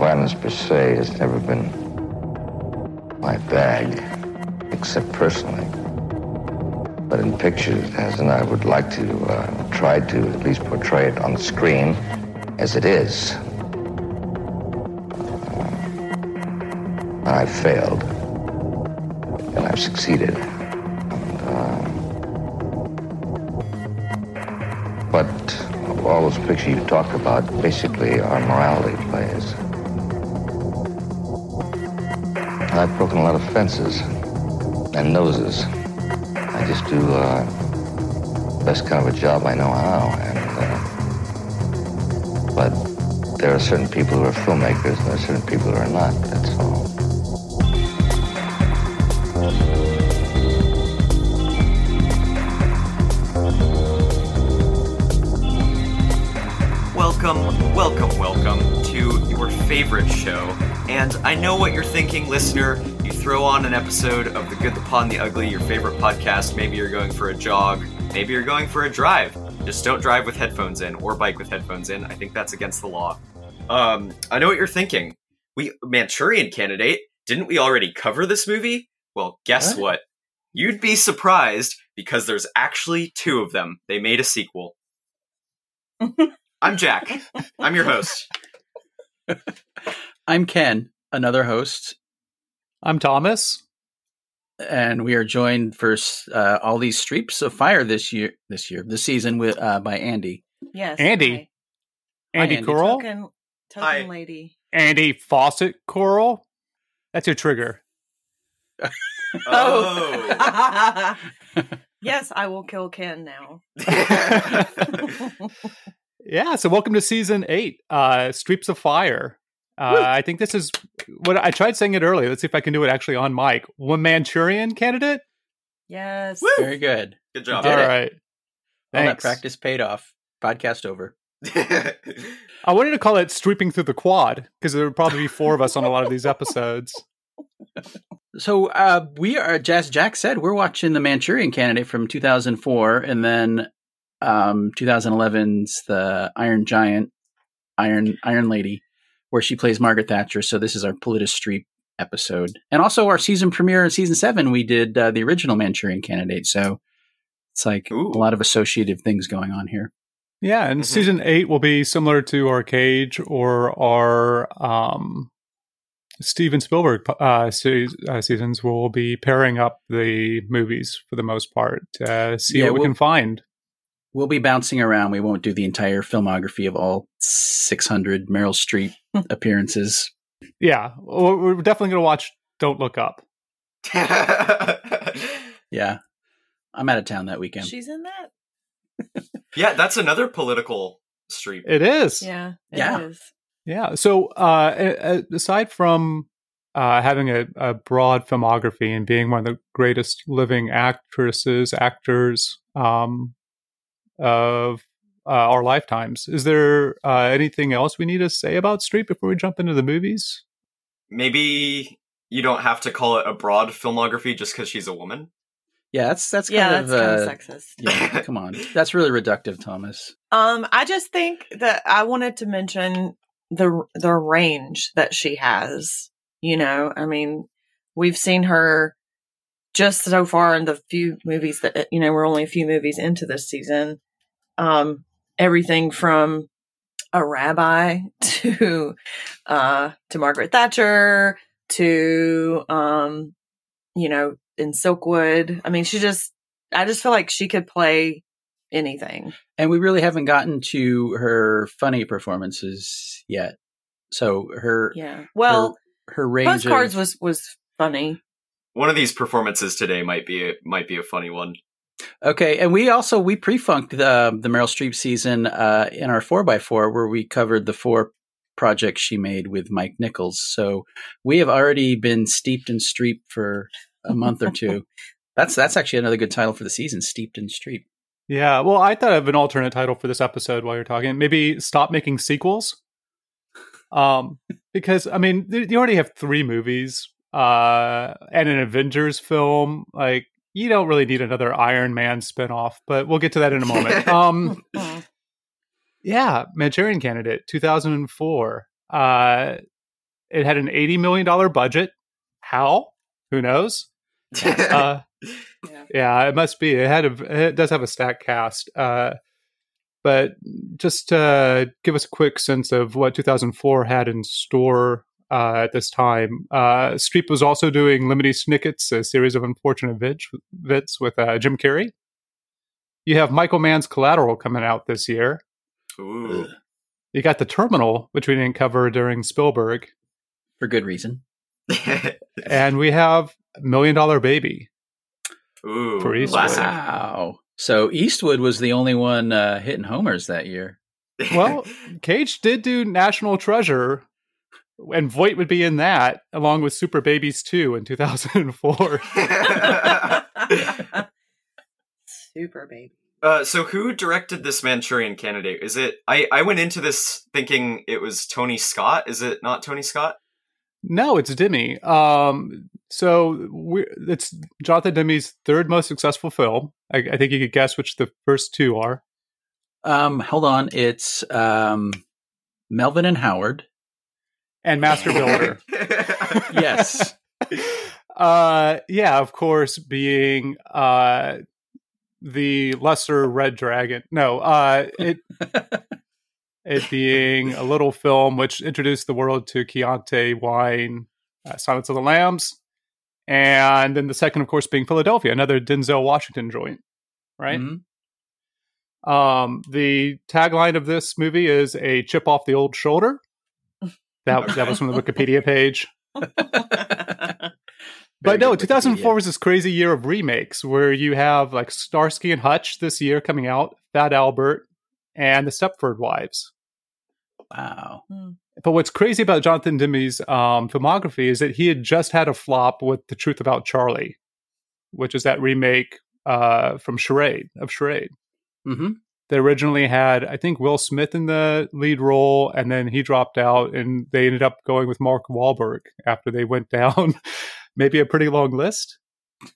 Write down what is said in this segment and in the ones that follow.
Violence per se has never been my bag, except personally. But in pictures, it has, and I would like to uh, try to at least portray it on the screen as it is. Uh, I've failed, and I've succeeded. And, uh, but all those pictures you talk about basically are morality plays. I've broken a lot of fences and noses. I just do uh, the best kind of a job I know how. And uh, but there are certain people who are filmmakers, and there are certain people who are not. That's all. Welcome, welcome, welcome to your favorite show. And I know what you're thinking, listener. You throw on an episode of The Good, the Paw, and the Ugly, your favorite podcast. Maybe you're going for a jog. Maybe you're going for a drive. Just don't drive with headphones in or bike with headphones in. I think that's against the law. Um, I know what you're thinking. We Manchurian Candidate. Didn't we already cover this movie? Well, guess What? what? You'd be surprised because there's actually two of them. They made a sequel. I'm Jack. I'm your host. I'm Ken, another host, I'm Thomas. and we are joined for uh, all these Streeps of Fire this year, this year, this season with uh, by Andy. Yes. Andy. hi. Andy Andy. Coral. Token, token Hi. lady. Andy Fawcett Coral. That's your trigger. Oh. yes, I will kill Ken now. Yeah, so welcome to season eight, uh, Streeps of Fire. Uh, I think this is what I tried saying it earlier. Let's see if I can do it actually on mic. One Manchurian candidate? yes. Woo! Very good. Good job. did All it. right. All that practice paid off. Podcast over. I wanted to call it sweeping Through the Quad because there would probably be four of us on a lot of these episodes. So uh, we are, as Jack said, we're watching the Manchurian Candidate from 2004, and then um, 2011's the Iron Giant, Iron Iron Lady, where she plays Margaret Thatcher. So this is our Politi-Streep episode, and also our season premiere in season seven. We did uh, the original Manchurian Candidate, so it's like Ooh. a lot of associative things going on here. Yeah, and Mhm. season eight will be similar to our Cage or our um, Steven Spielberg uh, se- uh, seasons. We'll be pairing up the movies for the most part to see Yeah, what we we'll- can find. We'll be bouncing around. We won't do the entire filmography of all 600 Meryl Streep appearances. Yeah, we're we're definitely going to watch Don't Look Up. Yeah, I'm out of town that weekend. She's in that? yeah, that's another political street. It is. Yeah. it Yeah. is. Yeah. So, uh, a- a- aside from uh, having a, a broad filmography and being one of the greatest living actresses, actors um, of uh, our lifetimes, is there uh, anything else we need to say about Streep before we jump into the movies? Maybe you don't have to call it a broad filmography just because she's a woman. Yeah, that's that's kind Yeah, of that's kind uh, of sexist. yeah. Come on, that's really reductive, Thomas. Um, I just think that I wanted to mention the the range that she has. You know, I mean, we've seen her just so far in the few movies that you know we're only a few movies into this season. Um, everything from a rabbi to uh to Margaret Thatcher to um you know in Silkwood. I mean, she just I just feel like she could play anything. And we really haven't gotten to her funny performances yet. So her Yeah. Well, her, her range postcards of, was was funny. One of these performances today might be a, might be a funny one. Okay. And we also we pre-funked the the Meryl Streep season uh, in our four x four where we covered the four projects she made with Mike Nichols. So we have already been steeped in Streep for a month or two. That's that's actually another good title for the season, Steeped in Streep. Yeah. Well, I thought of an alternate title for this episode while you're talking. Maybe stop making sequels. Um, because I mean, you already have three movies, uh, and an Avengers film. Like, you don't really need another Iron Man spinoff. But we'll get to that in a moment. Um, yeah, Manchurian Candidate, 2004. Uh, It had an $80 million budget. How? Who knows? Uh, Yeah. yeah, it must be. It had a, it does have a stack cast. Uh, but just to give us a quick sense of what 2004 had in store uh, at this time, uh, Streep was also doing Lemony Snicket's A Series of Unfortunate Vid- Vits with uh, Jim Carrey. You have Michael Mann's Collateral coming out this year. Ooh. You got The Terminal, which we didn't cover during Spielberg. for good reason. And we have Million Dollar Baby. Ooh. For Eastwood. Wow. So Eastwood was the only one uh, hitting homers that year. Well, Cage did do National Treasure, and Voight would be in that, along with Super Babies 2 in 2004. Super baby. Uh, so who directed this Manchurian Candidate? Is it? I I went into this thinking it was Tony Scott. Is it not Tony Scott? no, it's Demme. Um, so we it's Jonathan Demme's third most successful film. I, I think you could guess which the first two are. Um, hold on. It's um, Melvin and Howard. And Master Builder. Yes. uh, yeah, of course, being uh, the lesser Red Dragon. No, uh, it it being a little film which introduced the world to Chianti wine, uh, Silence of the Lambs, and then the second, of course, being Philadelphia, another Denzel Washington joint, right? Mhm. Um, the tagline of this movie is a chip off the old shoulder. That that was from the Wikipedia page. But no, good 2004 Wikipedia. was this crazy year of remakes where you have like Starsky and Hutch this year coming out, Fat Albert, and The Stepford Wives. Wow. But what's crazy about Jonathan Demme's um, filmography is that he had just had a flop with The Truth About Charlie, which is that remake uh, from Charade of Charade. hmm They originally had, I think, Will Smith in the lead role, and then he dropped out, and they ended up going with Mark Wahlberg after they went down maybe a pretty long list.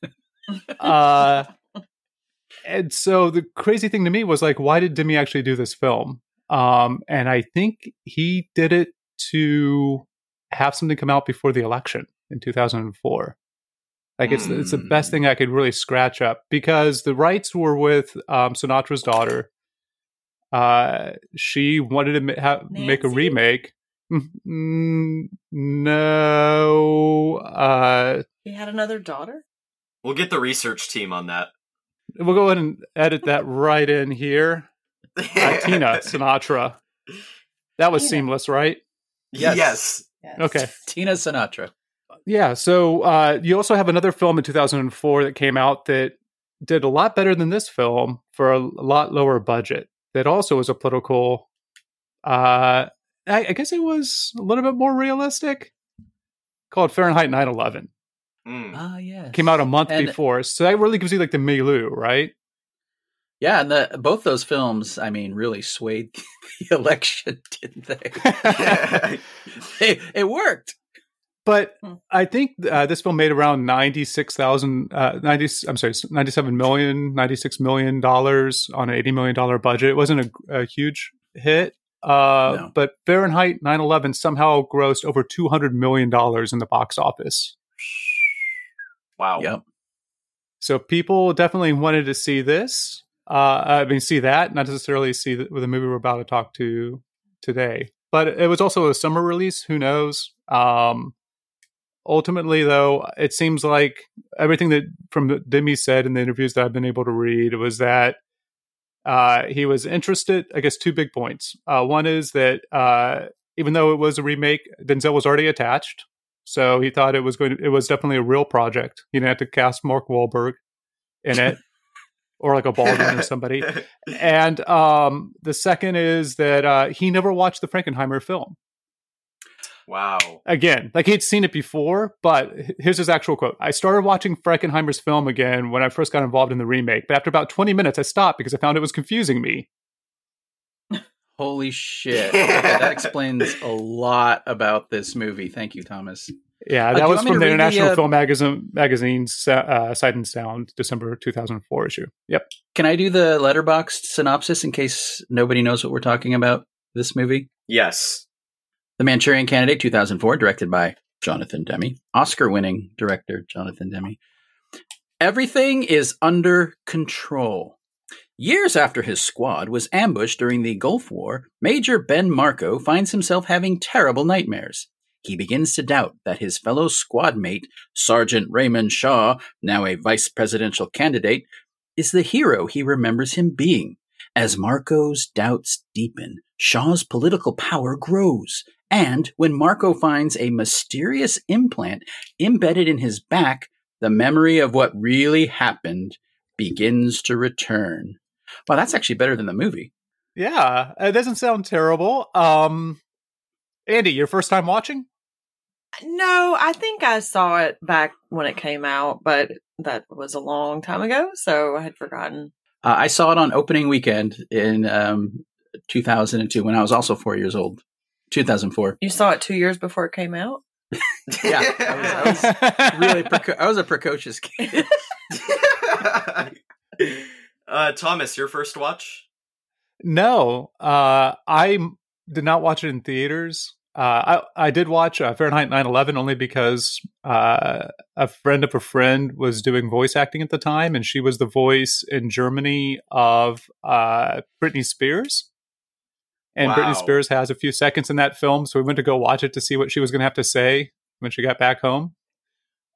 uh, and so the crazy thing to me was like, why did Demme actually do this film? Um, and I think he did it to have something come out before the election in 2004. Like it's it's the best thing I could really scratch up because the rights were with um, Sinatra's daughter. Uh, she wanted to ma- ha- make a remake. Mm, no, uh, He had another daughter? We'll get the research team on that. we'll go ahead and edit that right in here. Uh, Tina Sinatra. That was Tina. seamless, right? Yes. yes. Yes. Okay. Tina Sinatra. Yeah. So uh, you also have another film in 2004 that came out that did a lot better than this film for a, a lot lower budget. That also was a political. Uh, I, I guess it was a little bit more realistic. Called Fahrenheit 9/11. Mm. Ah, yes. Came out a month And- before, so that really gives you like the milieu, right? Yeah, and the both those films, I mean, really swayed the election, didn't they? it, it worked. But Hmm. I think uh, this film made around 96,000, uh, 90, I'm sorry, 97 million, 96 million dollars on an 80 million dollar budget. It wasn't a, a huge hit. Uh, No. But Fahrenheit 9/11 somehow grossed over 200 million dollars in the box office. wow. Yep. So people definitely wanted to see this. Uh, I mean, see that, not necessarily see the, the movie we're about to talk to today. But it was also a summer release. Who knows? Um, ultimately, though, it seems like everything that from Demme said in the interviews that I've been able to read was that uh, he was interested. I guess two big points. Uh, one is that uh, even though it was a remake, Denzel was already attached, so he thought it was going. To, it was definitely a real project. He didn't have to cast Mark Wahlberg in it, or like a Baldwin or somebody. And um, the second is that uh, he never watched the Frankenheimer film wow. again. Like he'd seen it before, but here's his actual quote: "I started watching Frankenheimer's film again when I first got involved in the remake, but after about 20 minutes, I stopped because I found it was confusing me." Holy shit. Okay, that explains a lot about this movie. Thank you, Thomas. Yeah, Uh, that you was from the read the, International uh, Film Magazine magazine's uh, Sight and Sound, December 2004 issue. Yep. Can I do the Letterboxd synopsis in case nobody knows what we're talking about this movie? Yes. The Manchurian Candidate 2004, directed by Jonathan Demme, Oscar winning director Jonathan Demme. Everything is under control. Years after his squad was ambushed during the Gulf War, Major Ben Marco finds himself having terrible nightmares. He begins to doubt that his fellow squad mate, Sergeant Raymond Shaw, now a vice presidential candidate, is the hero he remembers him being. As Marco's doubts deepen, Shaw's political power grows. And when Marco finds a mysterious implant embedded in his back, the memory of what really happened begins to return. Well, that's actually better than the movie. Yeah, it doesn't sound terrible. Um, Andy, your first time watching? No, I think I saw it back when it came out, but that was a long time ago, so I had forgotten. Uh, I saw it on opening weekend in um, 2002 when I was also four years old. 2004. You saw it two years before it came out? Yeah, I was, I was really preco- I was a precocious kid. uh, Thomas, your first watch? No, uh, I did not watch it in theaters. Uh, I I did watch uh, Fahrenheit 9/11 only because uh, a friend of a friend was doing voice acting at the time, and she was the voice in Germany of uh, Britney Spears. And Wow. Britney Spears has a few seconds in that film, so we went to go watch it to see what she was going to have to say when she got back home.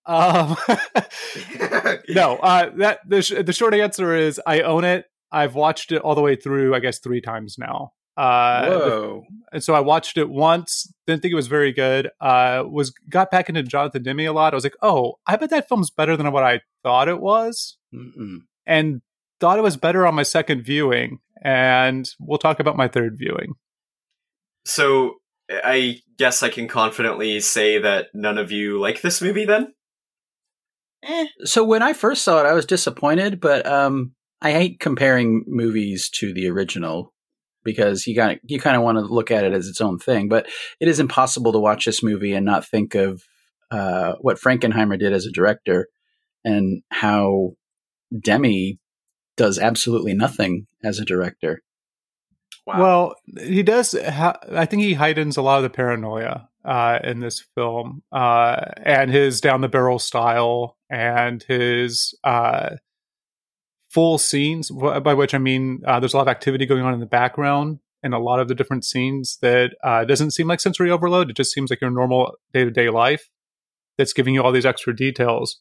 Um, no, uh, that the sh- the short answer is I own it. I've watched it all the way through. I guess three times now. Uh, Whoa. and so I watched it once. Didn't think it was very good. Uh, was got back into Jonathan Demme a lot. I was like, oh, I bet that film's better than what I thought it was, Mm-mm. and thought it was better on my second viewing. And we'll talk about my third viewing. so I guess I can confidently say that none of you like this movie then? Eh. So when I first saw it, I was disappointed, but um, I hate comparing movies to the original because you got you kind of want to look at it as its own thing. But it is impossible to watch this movie and not think of uh, what Frankenheimer did as a director and how Demme does absolutely nothing as a director. Wow. Well, he does. Ha- I think he heightens a lot of the paranoia uh, in this film, uh, and his down the barrel style, and his uh, full scenes. By which I mean, uh, there's a lot of activity going on in the background in a lot of the different scenes that uh, doesn't seem like sensory overload. It just seems like your normal day to day life that's giving you all these extra details.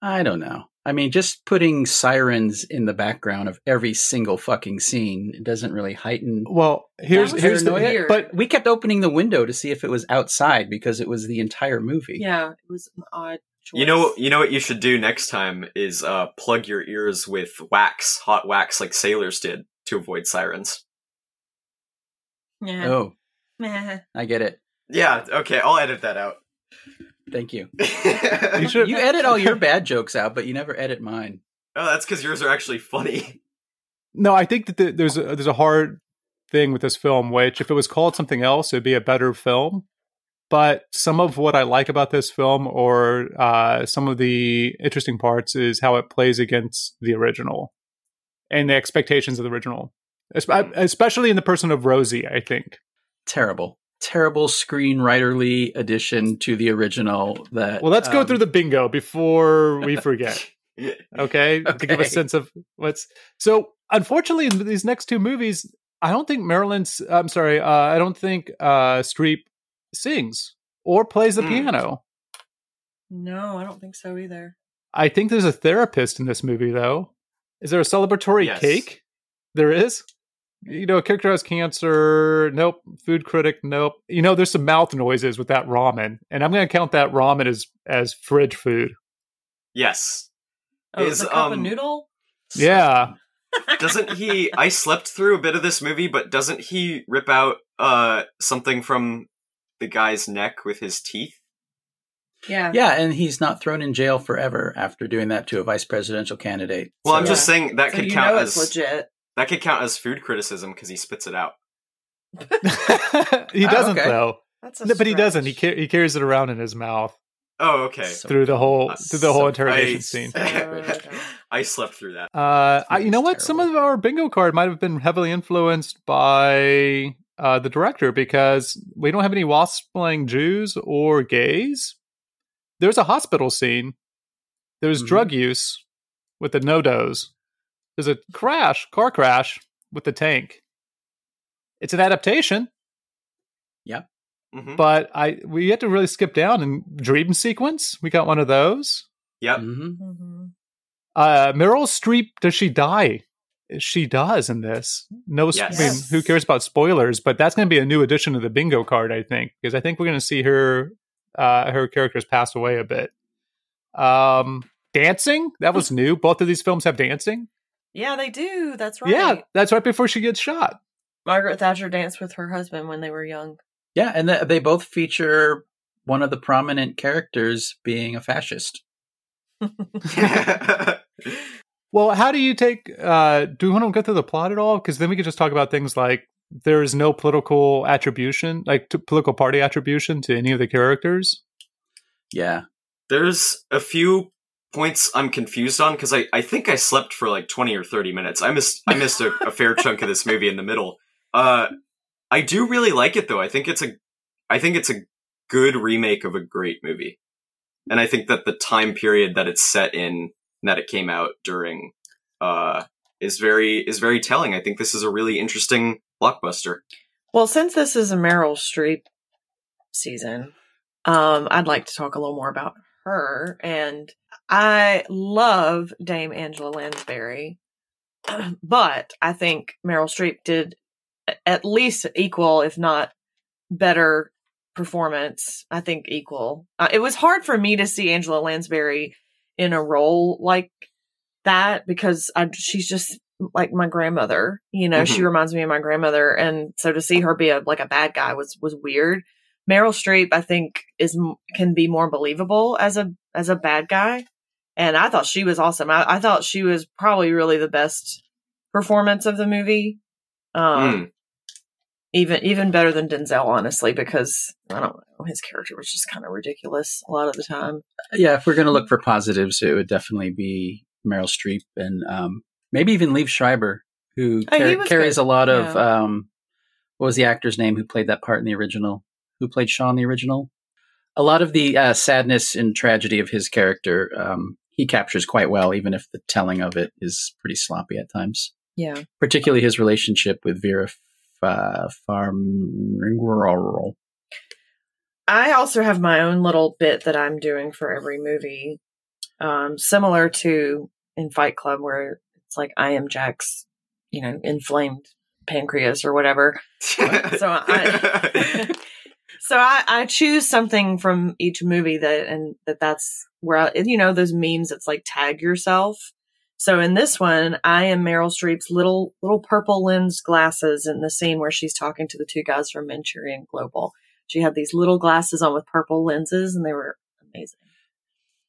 I don't know. I mean, just putting sirens in the background of every single fucking scene doesn't really heighten. Well, here's here's the paranoia, weird. but we kept opening the window to see if it was outside because it was the entire movie. Yeah, it was an odd choice. You know, you know what you should do next time is uh, plug your ears with wax, hot wax, like sailors did to avoid sirens. Yeah. Oh, Meh. I get it. Yeah, okay, I'll edit that out. Thank you. You should- You edit all your bad jokes out, but you never edit mine. oh, that's because yours are actually funny. No, I think that the, there's a, there's a hard thing with this film, which if it was called something else, it'd be a better film. But some of what I like about this film, or uh, some of the interesting parts, is how it plays against the original and the expectations of the original, especially in the person of Rosie. I think. Terrible, terrible screenwriterly addition to the original. That Well, let's go um, through the bingo before we forget. okay, to give a sense of what's so unfortunately in these next two movies i don't think marilyn's i'm sorry uh, i don't think uh streep sings or plays the Hmm. piano No, I don't think so either. i think there's a therapist in this movie though is there a celebratory Yes. cake there is you know a character has cancer nope food critic nope you know there's some mouth noises with that ramen and i'm going to count that ramen as as fridge food yes. Oh, Is, a cup of um, noodle? yeah Doesn't he? I slept through a bit of this movie, but doesn't he rip out uh something from the guy's neck with his teeth? Yeah. Yeah, and he's not thrown in jail forever after doing that to a vice presidential candidate. Well, I'm So- just saying that So could count as legit. that could count as food criticism because he spits it out. he Oh, doesn't okay. though That's a No, but he doesn't. He stretch. car- he carries it around in his mouth Oh, okay. So- through the whole Uh, through the whole so- interrogation I- scene. I slept through that. Uh, I, you know It's what? Some of our bingo card might have been heavily influenced by uh, the director because we don't have any wasp-slaying Jews or gays. There's a hospital scene. There's Mhm. drug use with the NoDoz. There's a crash, car crash with the tank. It's an adaptation, Mhm. but I we had to really skip down and dream sequence. We got one of those. Yep. Mhm. Mhm. Uh, Meryl Streep, does she die? She does in this. No, s- I mean, who cares about spoilers? But that's going to be a new addition to the bingo card, I think, because I think we're going to see her, uh, her characters pass away a bit. Um, dancing that was new. Both of these films have dancing. Yeah, they do. That's right. Yeah, that's right before she gets shot. Margaret Thatcher danced with her husband when they were young. Yeah, and th- they both feature one of the prominent characters being a fascist. Well, how do you take? Uh, do you want to go through the plot at all? Because then we could just talk about things like there is no political attribution, like political party attribution to any of the characters. Yeah. There's a few points I'm confused on because I, I think I slept for like 20 or 30 minutes. I missed I missed a, a fair chunk of this movie in the middle. Uh, I do really like it though. I think it's a I think it's a good remake of a great movie, and I think that the time period that it's set in and that it came out during uh, is very is very telling. I think this is a really interesting blockbuster. Well, since this is a Meryl Streep season, um, I'd like to talk a little more about her. And I love Dame Angela Lansbury, but I think Meryl Streep did at least equal, if not better, performance. I think equal. Uh, it was hard for me to see Angela Lansbury in a role like that because I, she's just like my grandmother. You know, she Mhm. reminds me of my grandmother, and so to see her be a like a bad guy was was weird. Meryl Streep, I think, is can be more believable as a as a bad guy, and I thought she was awesome. I, I thought she was probably really the best performance of the movie. Um, Mm. Even even better than Denzel, honestly, because I don't know his character was just kind of ridiculous a lot of the time. Yeah, if we're going to look for positives, it would definitely be Meryl Streep and um, maybe even Liev Schreiber, who Oh, car- carries good. a lot of. Yeah. Um, what was the actor's name who played that part in the original? Who played Shaw in the original? A lot of the uh, sadness and tragedy of his character, um, he captures quite well, even if the telling of it is pretty sloppy at times. Yeah, Particularly his relationship with Vera Fa- Farmiga. I also have my own little bit that I'm doing for every movie, um, similar to in Fight Club, where it's like I am Jack's, you know, inflamed pancreas or whatever. So I, so I, I choose something from each movie that, and that that's where, I, you know, those memes, it's like tag yourself. So in this one, I am Meryl Streep's little, little purple lens glasses in the scene where she's talking to the two guys from Manchurian Global. She had these little glasses on with purple lenses and they were amazing.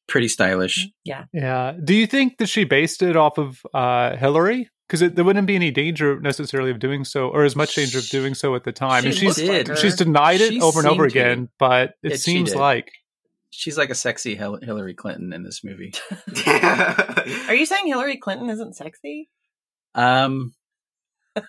Pretty stylish. Yeah. Yeah. Do you think that she based it off of uh, Hillary? Because there wouldn't be any danger necessarily of doing so, or as much danger of doing so at the time. She and she's like did. she's denied it She over and over seemed to. again, but it It- seems like She's like a sexy Hil- Hillary Clinton in this movie. Are you saying Hillary Clinton isn't sexy? Um,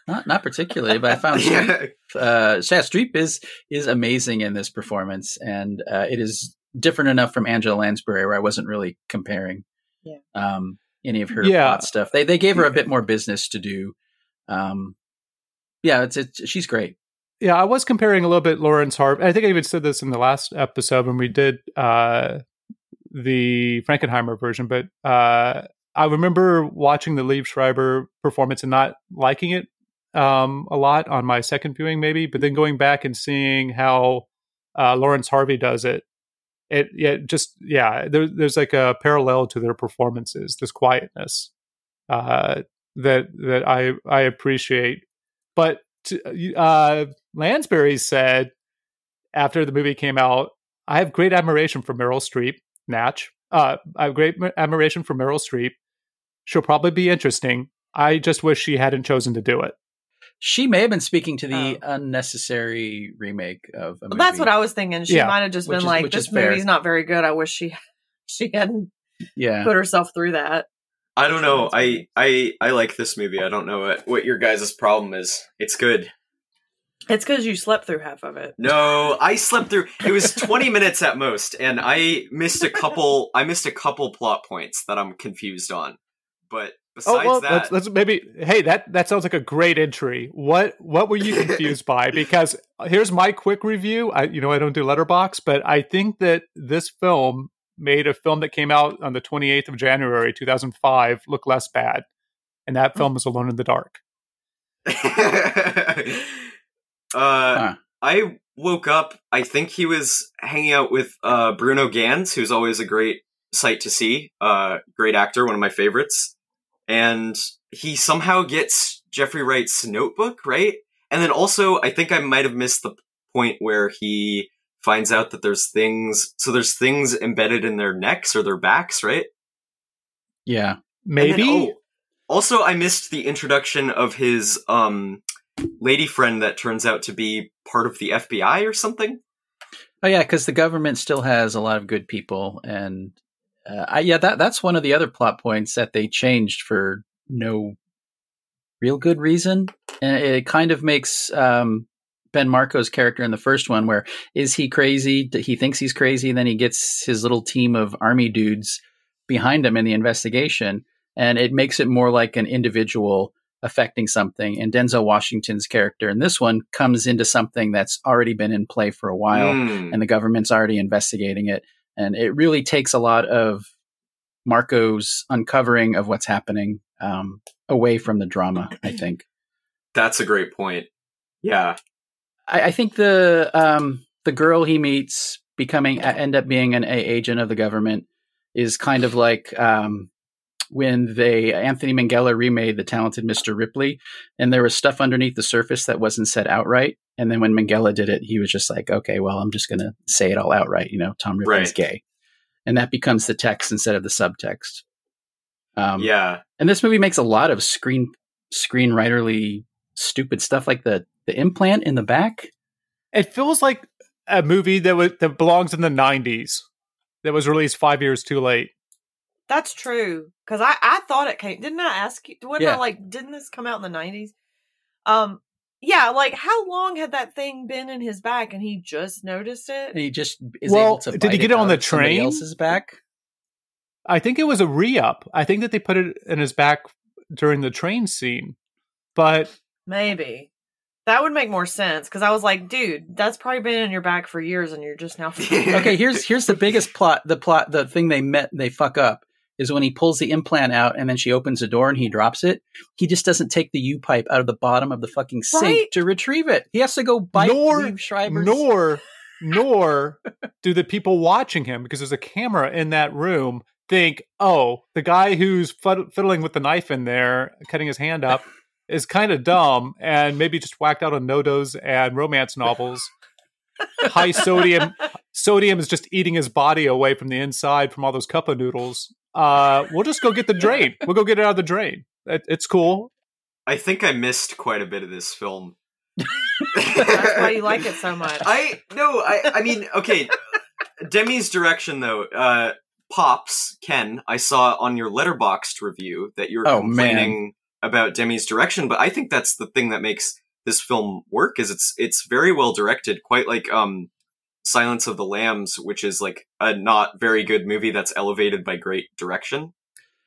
not not particularly, but I found Streep, uh, yeah, Streep is is amazing in this performance, and uh, it is different enough from Angela Lansbury where I wasn't really comparing. Yeah. Um, any of her Yeah. plot stuff. They they gave her a bit more business to do. Um, yeah, it's it's she's great. Yeah, I was comparing a little bit Laurence Harvey. I think I even said this in the last episode when we did uh, the Frankenheimer version, but uh, I remember watching the Liev Schreiber performance and not liking it um, a lot on my second viewing, maybe, but then going back and seeing how uh, Laurence Harvey does it. It yeah, just yeah. There, there's like a parallel to their performances. This quietness uh, that that I I appreciate, but uh, Lansbury said after the movie came out, I have great admiration for Meryl Streep, Natch. Uh, I have great admiration for Meryl Streep. She'll probably be interesting. I just wish she hadn't chosen to do it. She may have been speaking to the unnecessary remake of a movie. Well, that's what I was thinking. She Yeah. might have just Which been is- like, "This is fair. movie's not very good. I wish she she hadn't yeah. put herself through that." I don't know. I I I like this movie. I don't know what what your guys' problem is. It's good. It's because you slept through half of it. No, I slept through. It was 20 minutes at most, and I missed a couple. I missed a couple plot points that I'm confused on. But oh, besides oh well, that, let's, let's maybe. Hey, that that sounds like a great entry. What what were you confused by? Because uh, here's my quick review. I you know I don't do letterbox, but I think that this film made a film that came out on the 28th of January 2005 look less bad, and that hmm. film is Alone in the Dark. uh, Huh. I woke up. I think he was hanging out with uh, Bruno Ganz, who's always a great sight to see. Uh, great actor, one of my favorites. And he somehow gets Jeffrey Wright's notebook, right? And then also, I think I might have missed the point where he finds out that there's things. So there's things embedded in their necks or their backs, right? Yeah. And then- Maybe. oh, also, I missed the introduction of his um, lady friend that turns out to be part of the FBI or something. Oh yeah, because the government still has a lot of good people, and uh, I, yeah, that that's one of the other plot points that they changed for no real good reason, and it kind of makes um, Ben Marco's character in the first one, where is he crazy? He thinks he's crazy, and then he gets his little team of army dudes behind him in the investigation, and it makes it more like an individual affecting something. And Denzel Washington's character in this one comes into something that's already been in play for a while Hmm. and the government's already investigating it. And it really takes a lot of Marco's uncovering of what's happening um, away from the drama. I think. That's a great point. Yeah. I, I think the um, the girl he meets becoming end up being an A agent of the government is kind of like um, when they Anthony Minghella remade the Talented Mr. Ripley, and there was stuff underneath the surface that wasn't said outright. And then when Minghella did it, he was just like, "Okay, well, I'm just going to say it all outright." You know, Tom Ripley's Right. gay, and that becomes the text instead of the subtext. Um, yeah. and this movie makes a lot of screen screenwriterly stupid stuff, like the the implant in the back. It feels like a movie that was, that belongs in the '90s that was released five years too late. That's true. Because I, I thought it came. Didn't I ask you? Wasn't Yeah. I like? Didn't this come out in the nineties? Um. Yeah. Like, how long had that thing been in his back, and he just noticed it? And he just is Well, able to. did he get it on the of somebody train? Else's back. I think it was a re-up. I think that they put it in his back during the train scene, but Maybe that would make more sense. Because I was like, dude, that's probably been in your back for years, and you're just now. Okay, here's here's the biggest plot. The plot, the thing they met, they fuck up is when he pulls the implant out and then she opens the door and he drops it. He just doesn't take the U pipe out of the bottom of the fucking sink Right? to retrieve it. He has to go bite Nor- Liev Schreiber's. nor nor do the people watching him because there's a camera in that room think, oh, the guy who's fiddling with the knife in there, cutting his hand up, is kind of dumb and maybe just whacked out on NoDoz and romance novels. High sodium. Sodium is just eating his body away from the inside from all those cup of noodles. Uh, we'll just go get the drain. We'll go get it out of the drain. It, it's cool. I think I missed quite a bit of this film. that's why you like it so much. I no, I I mean, okay. Demme's direction though, uh Pops, Ken, I saw on your Letterboxd review that you were Oh, complaining about Demme's direction, but I think that's the thing that makes this film work is it's it's very well directed, quite like um Silence of the Lambs, which is like a not very good movie that's elevated by great direction.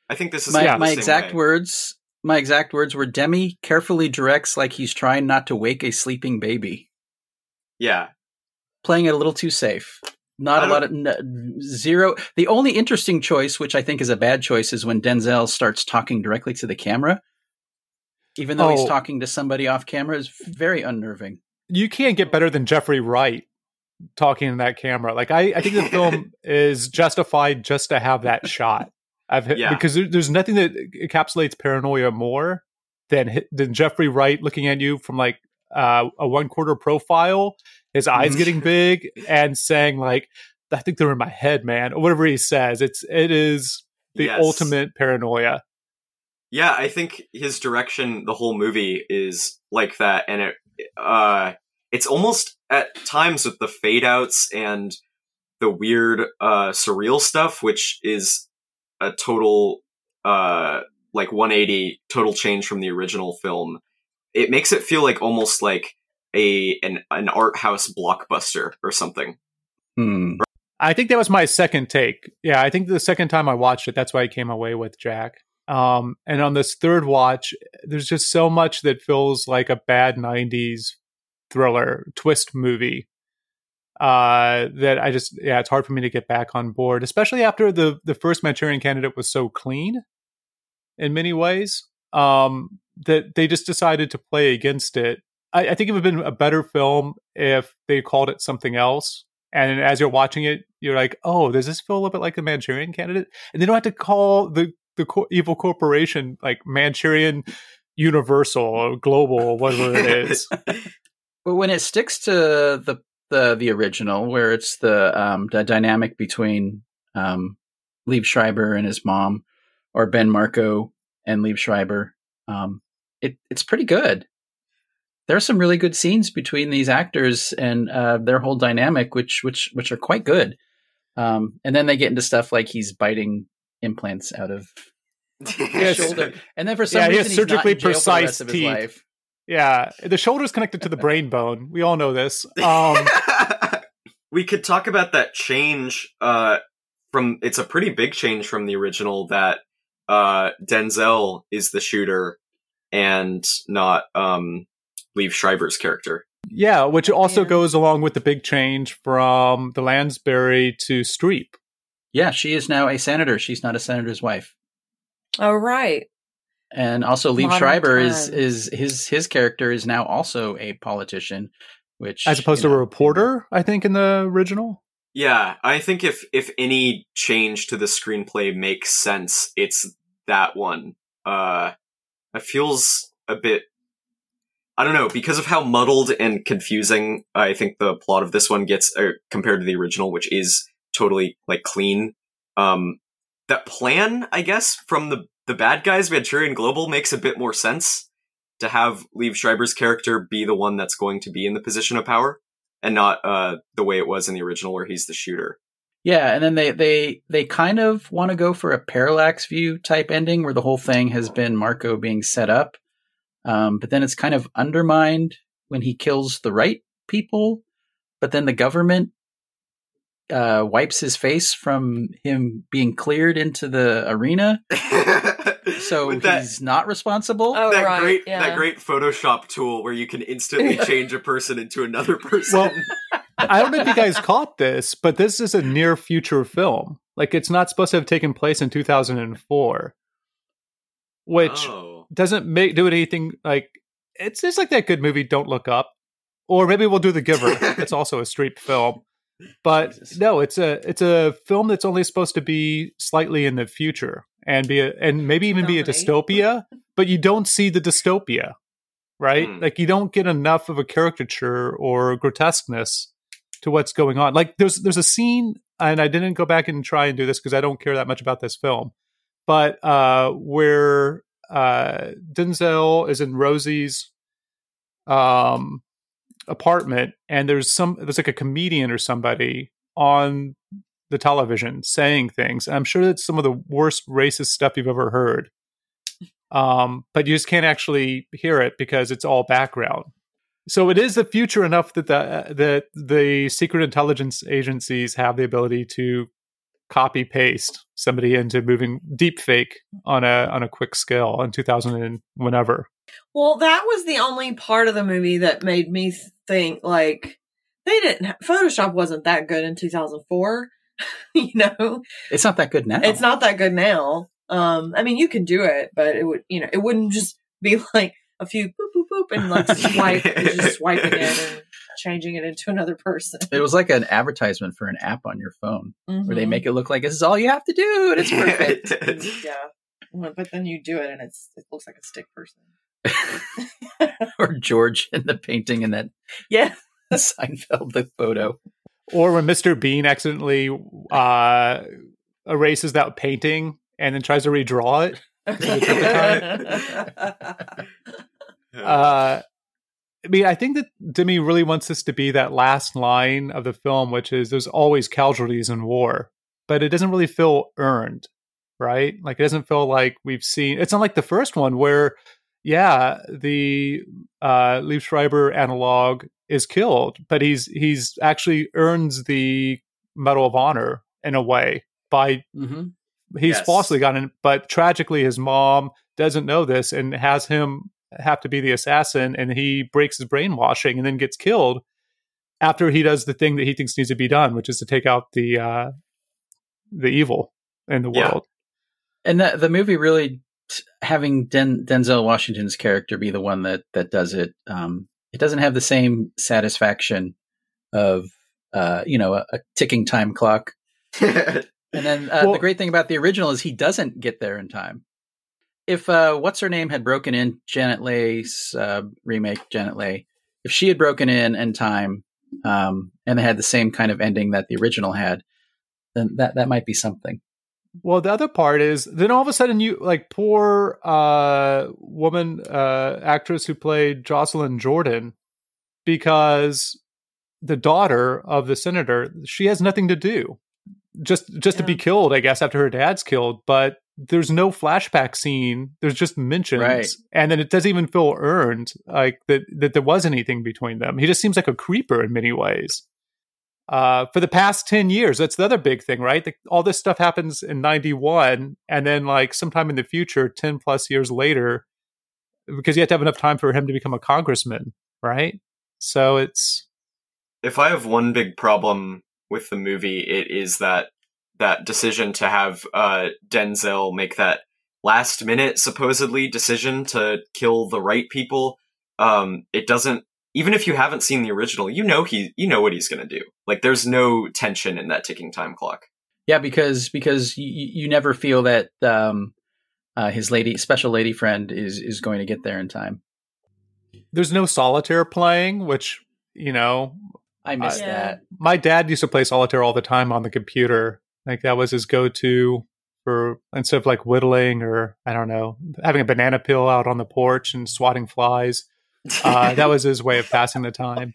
I think this is My, the my exact way. words. My exact words were Demme carefully directs like he's trying not to wake a sleeping baby, Yeah. playing it a little too safe. Not I a lot of n- zero. The only interesting choice, which I think is a bad choice, is when Denzel starts talking directly to the camera, even though he's Oh. talking to somebody off camera. Is very unnerving. you can't get better than Jeffrey Wright talking in that camera. Like I, I think the film is justified just to have that shot. I've Yeah. because there, there's nothing that encapsulates paranoia more than than Jeffrey Wright looking at you from like uh, a one quarter profile, his eyes Mhm. getting big, and saying like, "I think they're in my head, man," or whatever he says. It's it is the Yes. ultimate paranoia. Yeah, I think his direction, the whole movie is like that, and it, uh, it's almost at times with the fade outs and the weird, uh, surreal stuff, which is a total, uh, like 180 total change from the original film. It makes it feel like almost like a an an art house blockbuster or something. Hmm. I think that was my second take. Yeah, I think the second time I watched it, that's why I came away with Jack. Um, and on this third watch, there's just so much that feels like a bad '90s thriller twist movie. Uh, that I just yeah, it's hard for me to get back on board, especially after the the first Manchurian Candidate was so clean in many ways. Um, that they just decided to play against it. I, I think it would have been a better film if they called it something else. And as you're watching it, you're like, "Oh, does this feel a little bit like the Manchurian Candidate?" And they don't have to call the the co- evil corporation like Manchurian Universal or Global or whatever it is. But when it sticks to the the the original, where it's the um the dynamic between um Liev Schreiber and his mom, or Ben Marco and Liev Schreiber, um, it it's pretty good. There are some really good scenes between these actors and uh, their whole dynamic, which which which are quite good. Um, and then they get into stuff like he's biting implants out of his Yes. shoulder, and then for some Yeah, he reason has he's not surgically in jail for the precise rest of his teeth. life. Yeah, the shoulder's connected to the brain bone. We all know this. Um, we could talk about that change uh from it's a pretty big change from the original that uh Denzel is the shooter and not um Liev Schreiber's character. yeah, which also Yeah. goes along with the big change from the Lansbury to Streep. Yeah, she is now a senator. She's not a senator's wife. oh, right. And also, Liev Modern Schreiber is times. is his his character is now also a politician, which As opposed you to a reporter, I think, in the original. Yeah, I think if if any change to the screenplay makes sense, it's that one. Uh it feels a bit I don't know, because of how muddled and confusing I think the plot of this one gets uh, compared to the original, which is totally like clean. Um that plan, I guess, from the the bad guys Manchurian Global makes a bit more sense to have Liev Schreiber's character be the one that's going to be in the position of power and not uh the way it was in the original where he's the shooter. Yeah, and then they they they kind of want to go for a parallax view type ending where the whole thing has been Marco being set up, um, but then it's kind of undermined when he kills the right people, but then the government uh, wipes his face from him being cleared into the arena, so that, he's not responsible. Oh, that right. great yeah. that great Photoshop tool where you can instantly change a person into another person. Well, I don't know if you guys caught this, but this is a near future film. Like, it's not supposed to have taken place in 2004, which oh. doesn't make do anything like it's just like that good movie don't look up or maybe we'll do the giver it's also a Streep film but Jesus. no it's a it's a film that's only supposed to be slightly in the future and be a, and maybe even be a dystopia but you don't see the dystopia right Hmm. like you don't get enough of a caricature or grotesqueness to what's going on like there's there's a scene and i didn't go back and try and do this because i don't care that much about this film but uh where uh denzel is in rosie's um apartment and there's some there's like a comedian or somebody on the television saying things. And i'm sure that's some of the worst racist stuff you've ever heard. Um but you just can't actually hear it because it's all background. So it is the future enough that the that the secret intelligence agencies have the ability to copy paste somebody into moving deep fake on a on a quick scale in 2000 and whenever Well, that was the only part of the movie that made me think like they didn't. Photoshop wasn't that good in 2004. you know, It's not that good now. it's not that good now. Um, I mean, you can do it, but it would, you know, it wouldn't just be like a few boop boop boop and like swipe, and just swiping it and changing it into another person. It was like an advertisement for an app on your phone where they Mhm. make it look like this is all you have to do and it's perfect. yeah. But then you do it and it's it looks like a stick person. or George in the painting in that Yeah. Seinfeld the photo. or when Mr. Bean accidentally uh, erases that painting and then tries to redraw it. Uh, I mean, I think that Demme really wants this to be that last line of the film, which is "There's always casualties in war," but it doesn't really feel earned, right? Like it doesn't feel like we've seen. It's not like the first one where yeah, the uh, Liev Schreiber analog is killed, but he's he's actually earns the Medal of Honor in a way by Mm-hmm. he's Yes. falsely gotten, but tragically his mom doesn't know this and has him have to be the assassin, and he breaks his brainwashing and then gets killed after he does the thing that he thinks needs to be done, which is to take out the uh, the evil in the Yeah. world. And the the movie really having Den, Denzel Washington's character be the one that that does it. Um, it doesn't have the same satisfaction of uh, you know a, a ticking time clock. And then uh, Well- the great thing about the original is he doesn't get there in time. If uh, what's her name had broken in Janet Leigh's uh, remake, Janet Leigh, if she had broken in in time um, and they had the same kind of ending that the original had, then that that might be something. Well, the other part is then all of a sudden you like poor uh woman uh actress who played Jocelyn Jordan because the daughter of the senator, she has nothing to do. Just just to be killed, I guess, after her dad's killed, but there's no flashback scene. There's just mentions. Right. And then it doesn't even feel earned, like that that there was anything between them. He just seems like a creeper in many ways uh, for the past 10 years. That's the other big thing, right? The, all this stuff happens in 91, and then, like, sometime in the future, 10 plus years later, because you have to have enough time for him to become a congressman, right? So it's. if I have one big problem with the movie, it is that that decision to have uh, Denzel make that last minute supposedly decision to kill the right people. Um, it doesn't. Even if you haven't seen the original, you know he, you know what he's gonna do. Like, there's no tension in that ticking time clock. Yeah, because because you, you never feel that um, uh, his lady special lady friend is is going to get there in time. There's no solitaire playing, which, you know, I miss Yeah. that. my dad used to play solitaire all the time on the computer. Like, that was his go to for instead of like whittling or, I don't know, having a banana peel out on the porch and swatting flies. Uh, that was his way of passing the time.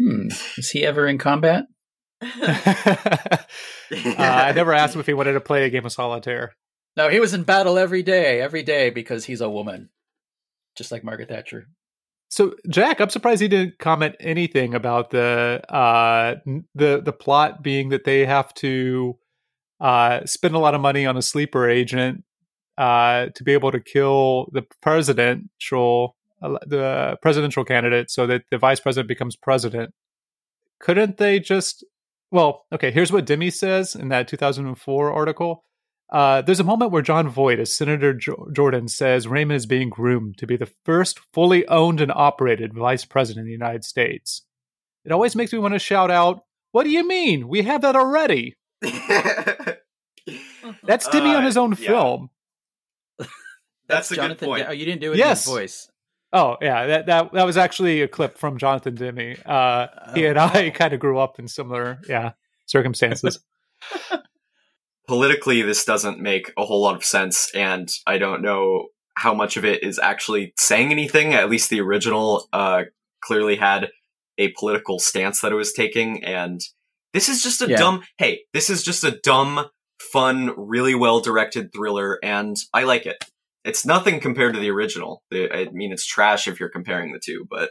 Hmm. Is he ever in combat? uh, I never asked him if he wanted to play a game of solitaire. No, he was in battle every day, every day because he's a woman, just like Margaret Thatcher. So, Jack, I'm surprised he didn't comment anything about the uh, the the plot being that they have to uh, spend a lot of money on a sleeper agent uh, to be able to kill the presidential the presidential candidate, so that the vice president becomes president. Couldn't they just? Well, okay. Here's what Demme says in that 2004 article. Uh, there's a moment where Jon Voight, as Senator jo- Jordan, says Raymond is being groomed to be the first fully owned and operated vice president of the United States. It always makes me want to shout out, What do you mean? We have that already. That's Demme Uh, on his own yeah. film. That's a good Jonathan. point. Oh, you didn't do it Yes. in his voice. Oh, yeah, that, that that was actually a clip from Jonathan Demme. Uh, he and I kind of grew up in similar, yeah, circumstances. politically this doesn't make a whole lot of sense and i don't know how much of it is actually saying anything at least the original uh clearly had a political stance that it was taking and this is just a Yeah. dumb hey this is just a dumb fun really well directed thriller and i like it it's nothing compared to the original i mean it's trash if you're comparing the two but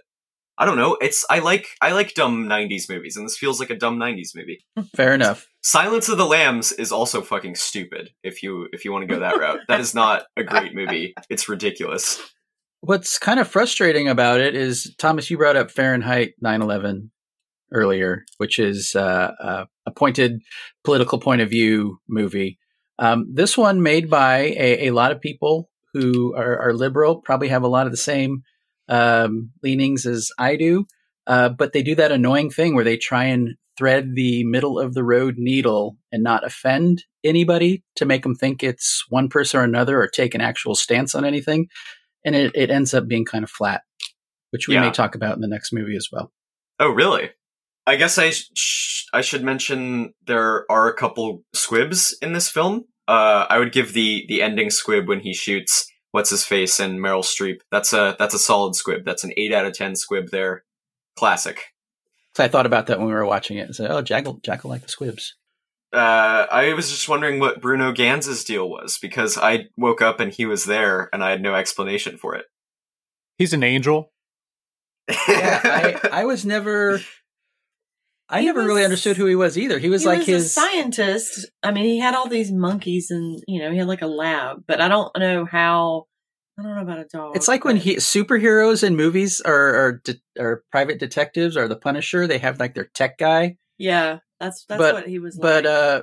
i don't know it's i like i like dumb 90s movies and this feels like a dumb 90s movie Fair enough. Silence of the Lambs is also fucking stupid if you if you want to go that route. That is not a great movie. It's ridiculous. What's kind of frustrating about it is Thomas. You brought up Fahrenheit 9/11 earlier, which is uh, a, a pointed political point of view movie. Um, this one made by a, a lot of people who are, are liberal, probably have a lot of the same um, leanings as I do, uh, but they do that annoying thing where they try and thread the middle of the road needle and not offend anybody to make them think it's one person or another or take an actual stance on anything. And it, it ends up being kind of flat, which we Yeah. may talk about in the next movie as well. Oh, really? I guess I sh- I should mention there are a couple squibs in this film. Uh, I would give the the ending squib when he shoots what's his face and Meryl Streep. That's a that's a solid squib. That's an eight out of ten squib there. Classic. So I thought about that when we were watching it and said, oh, Jack will, Jack will like the squibs. Uh, I was just wondering what Bruno Ganz's deal was because I woke up and he was there and I had no explanation for it. He's an angel. yeah, I, I was never. I He never really understood who he was either. He was he like was his a scientist. I mean, he had all these monkeys, and you know, he had like a lab. But I don't know how. I don't know about a dog. It's like when he superheroes in movies or or, de- or private detectives or the Punisher. They have like their tech guy, Yeah, that's that's But- what he was. but like. uh,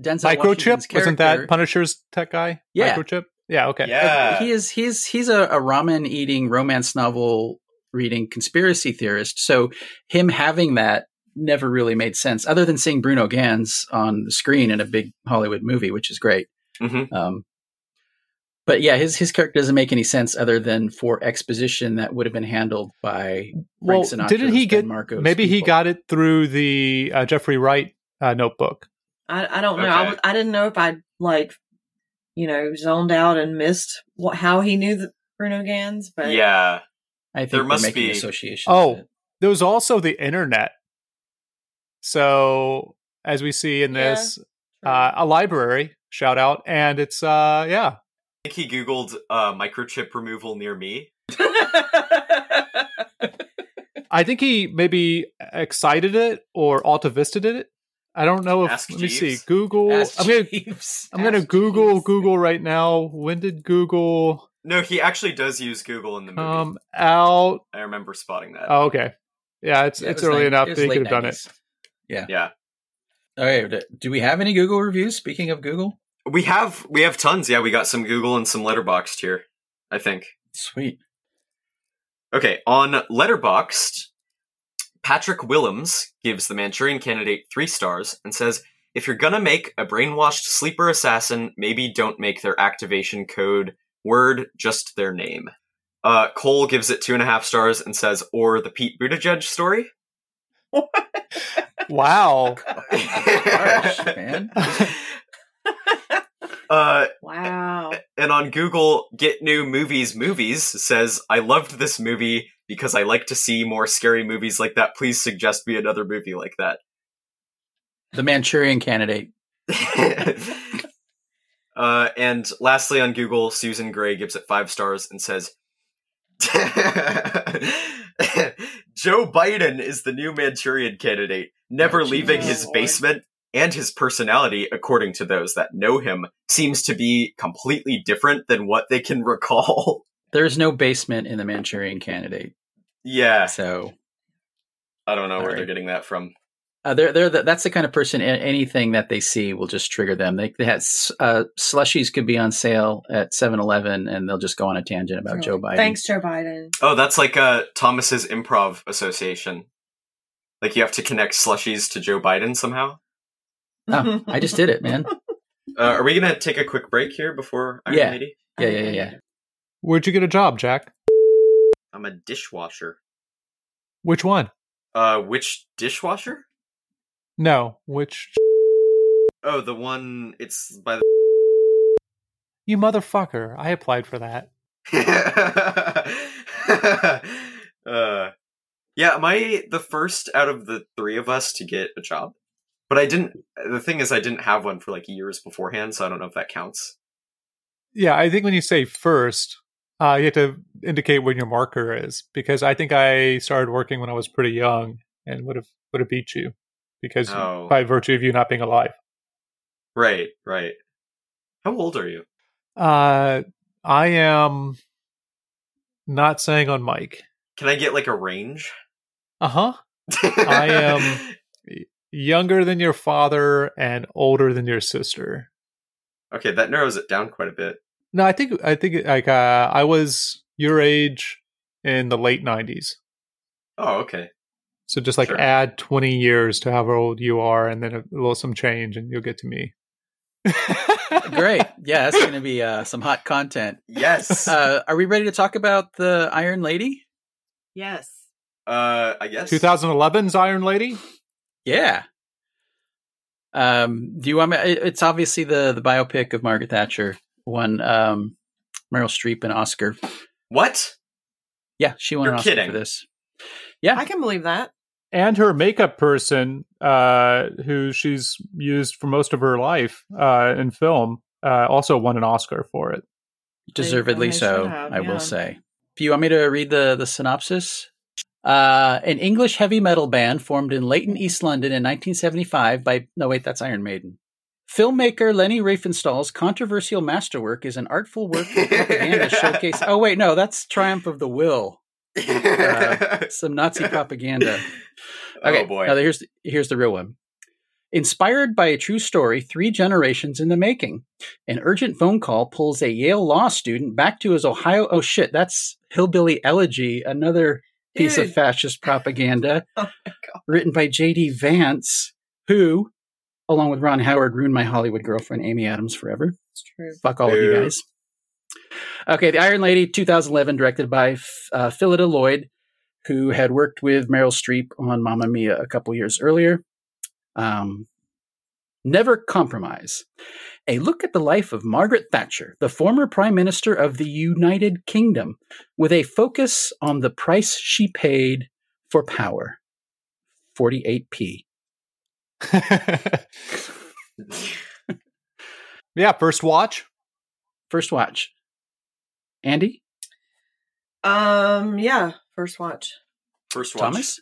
Denzel Microchip wasn't that Punisher's tech guy? Yeah. Microchip. Yeah. Okay. yeah. he is he's he's a, a ramen eating romance novel reading conspiracy theorist. So him having that never really made sense, other than seeing Bruno Ganz on the screen in a big Hollywood movie, which is great. Mhm. Um, but yeah, his his character doesn't make any sense other than for exposition that would have been handled by Well, Frank Sinatra's didn't he Ben get? Marcos maybe he got it through the uh, Jeffrey Wright uh, notebook. I, I don't know. I, was- I didn't know if I like, you know, zoned out and missed what how he knew the Bruno Ganz. But yeah. I think there must be- associations. Oh. it. There was also the internet. So as we see in Yeah. this, uh, a library shout out, and it's uh, yeah, I think he Googled uh, microchip removal near me. I think he maybe excited it or AltaVista it. I don't know if. Ask let me see. Google. Ask I'm gonna. Jeeves. I'm gonna Ask Google Jeeves. Google right now. When did Google No, he actually does use Google in the movie. come out? I remember spotting that. Oh, okay. Yeah, it's Yeah, it's was early nine- enough it that he could have done it. 90s. Yeah. All right. do we have any Google reviews? Speaking of Google, We have we have tons. Yeah, we got some Google and some Letterboxd here. I think. sweet. Okay, on Letterboxd, Patrick Willems gives the Manchurian Candidate three stars and says, "If you're gonna make a brainwashed sleeper assassin, maybe don't make their activation code word just their name." Uh, Cole gives it two and a half stars and says, "Or the Pete Buttigieg story." Wow. Harsh, man. uh, wow. and on Google, Get New Movies Movies says, I loved this movie because I like to see more scary movies like that. Please suggest me another movie like that. The Manchurian Candidate. uh, and lastly, on Google, Susan Gray gives it five stars and says, Joe Biden is the new Manchurian candidate, never Oh, leaving his Lord. basement, and his personality, according to those that know him, seems to be completely different than what they can recall. There's no basement in the Manchurian Candidate, yeah, so I don't know where Alright. they're getting that from. Uh, they're they're the, that's the kind of person. Anything that they see will just trigger them. They they had uh, slushies could be on sale at 7-Eleven and they'll just go on a tangent about Joe Biden. Thanks, Joe Biden. Oh, that's like uh, Thomas's Improv Association. Like you have to connect slushies to Joe Biden somehow. Oh, I just did it, man. Uh, are we gonna take a quick break here before Iron Yeah. Lady? Yeah, yeah, yeah, yeah. Where'd you get a job, Jack? I'm a dishwasher. Which one? Uh, which dishwasher? No, which Oh, the one. It's by the. you motherfucker. I applied for that. uh, yeah, am I the first out of the three of us to get a job? But I didn't. The thing is, I didn't have one for like years beforehand, so I don't know if that counts. Yeah, I think when you say first, uh, you have to indicate when your marker is because I think I started working when I was pretty young and would have would have beat you because Oh. by virtue of you not being alive. Right, right. How old are you? Uh, I am not saying on mic. Can I get like a range? Uh huh. I am younger than your father and older than your sister. Okay, that narrows it down quite a bit. No, I think I think like uh, I was your age in the late nineties. Oh, okay. So just like Sure. add twenty years to however old you are, and then a little some change, and you'll get to me. Great. Yeah, that's going to be uh, some hot content. Yes. uh, Uh, are we ready to talk about the Iron Lady? Yes. Uh, I guess. 2011's Iron Lady. Yeah. Um, do you want me? It's obviously the the biopic of Margaret Thatcher. Won um, Meryl Streep an Oscar. What? Yeah, she won You're an Oscar kidding. for this. Yeah. I can believe that. and her makeup person uh, who she's used for most of her life uh, in film, uh, also won an Oscar for it. Deservedly they so, should have, I yeah. will say. If you want me to read the, the synopsis, uh, an English heavy metal band formed in Leyton, East London in 1975 by, no, wait, that's Iron Maiden. Filmmaker Leni Riefenstahl's controversial masterwork is an artful work of propaganda showcase. Oh, wait, no, that's Triumph of the Will. Uh, some Nazi propaganda. Okay, Oh boy. Now here's here's the real one. Inspired by a true story, three generations in the making. An urgent phone call pulls a Yale law student back to his Ohio. Oh shit, that's Hillbilly Elegy, another piece of fascist propaganda, Oh written by J.D. Vance, who, along with Ron Howard, ruined my Hollywood girlfriend Amy Adams forever. It's true. Fuck all of you guys. Okay, The Iron Lady, 2011, directed by uh, Phillida Lloyd, who had worked with Meryl Streep on Mamma Mia a couple years earlier. Um, Never Compromise. A look at the life of Margaret Thatcher, the former Prime Minister of the United Kingdom, with a focus on the price she paid for power. 48p. yeah, first watch. First watch. Andy? Um, yeah, first watch. First watch. Thomas?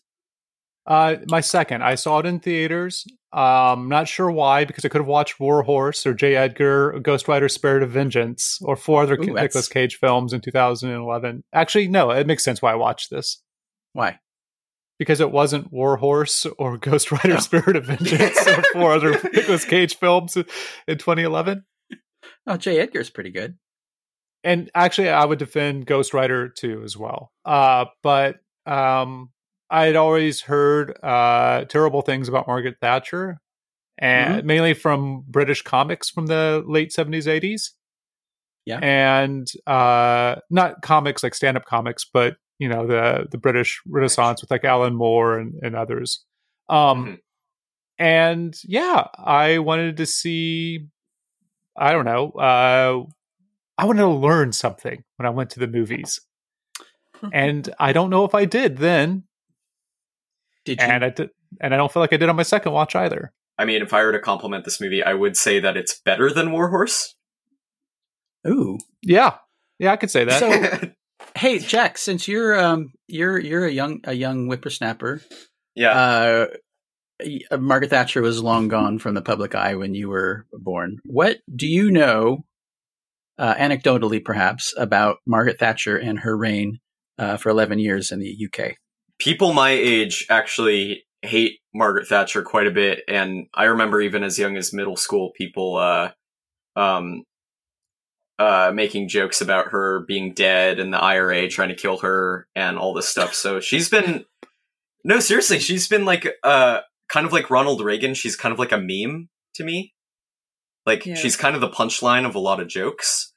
Uh, my second. I saw it in theaters. Um, not sure why, because I could have watched War Horse or J. Edgar, Ghost Rider: Spirit of Vengeance, or four other Ooh, that's- Nicolas Cage films in 2011. Actually, no, it makes sense why I watched this Why? because it wasn't War Horse or Ghost Rider: Oh. Spirit of Vengeance or four other Nicolas Cage films in 2011. Oh, J. Edgar's pretty good. And actually i would defend ghost rider too as well. Uh but um i had always heard uh terrible things about margaret thatcher and mainly from british comics from the late 70s 80s Yeah. and uh not comics like stand-up comics but you know the the british renaissance with like alan moore and, and others. Um Mhm. and yeah i wanted to see i don't know uh I wanted to learn something when I went to the movies. and I don't know if I did then, Did you? and I did, and I don't feel like I did on my second watch either. I mean, if I were to compliment this movie, I would say that it's better than Warhorse. Ooh. Yeah, yeah, I could say that. So- Hey, Jack, since you're um you're you're a young a young whippersnapper, yeah. uh, uh, Margaret Thatcher was long gone from the public eye when you were born. What do you know, uh, anecdotally perhaps, about Margaret Thatcher and her reign uh, for 11 years in the UK? people my age actually hate Margaret Thatcher quite a bit, and I remember even as young as middle school, people uh, um, uh, making jokes about her being dead and the IRA trying to kill her and all this stuff. So she's been no, seriously, she's been like uh, kind of like Ronald Reagan. She's kind of like a meme to me. Like Yeah. she's kind of the punchline of a lot of jokes.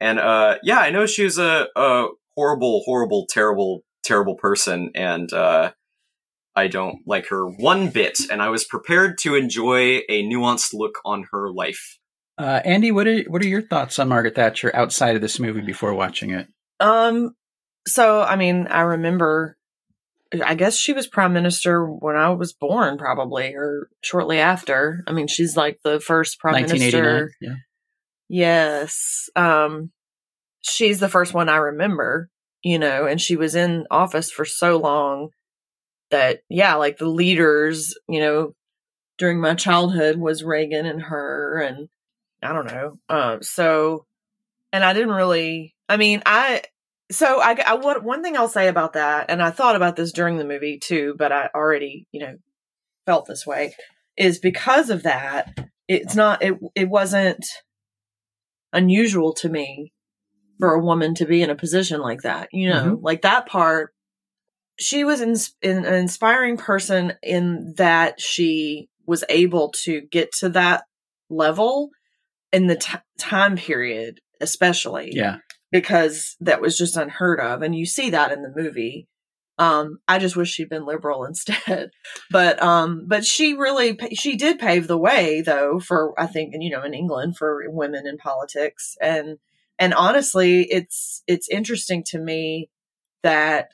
And uh, yeah, I know she was a, a horrible, horrible, terrible, terrible person, and uh, I don't like her one bit. And I was prepared to enjoy a nuanced look on her life. Uh, Andy, what are what are your thoughts on Margaret Thatcher outside of this movie before watching it? Um, so I mean, I remember. I guess she was prime minister when I was born, probably, or shortly after. I mean, she's like the first prime 1989. minister. Yeah. Yes. Um, she's the first one I remember, you know, and she was in office for so long that, yeah, like the leaders, you know, during my childhood was Reagan and her, and I don't know. Um, so, and I didn't really, I mean, I, so I, I, what, one thing I'll say about that, and I thought about this during the movie too, but I already, you know, felt this way, is because of that, it's not, it, it wasn't, unusual to me for a woman to be in a position like that. You know, mm-hmm. like that part. She was in, in, an inspiring person in that she was able to get to that level in the t- time period, especially Yeah. Because that was just unheard of. And you see that in the movie. Um, I just wish she'd been liberal instead. But, um, but she really, she did pave the way though for, I think, you know, in England for women in politics. And, and honestly, it's, it's interesting to me that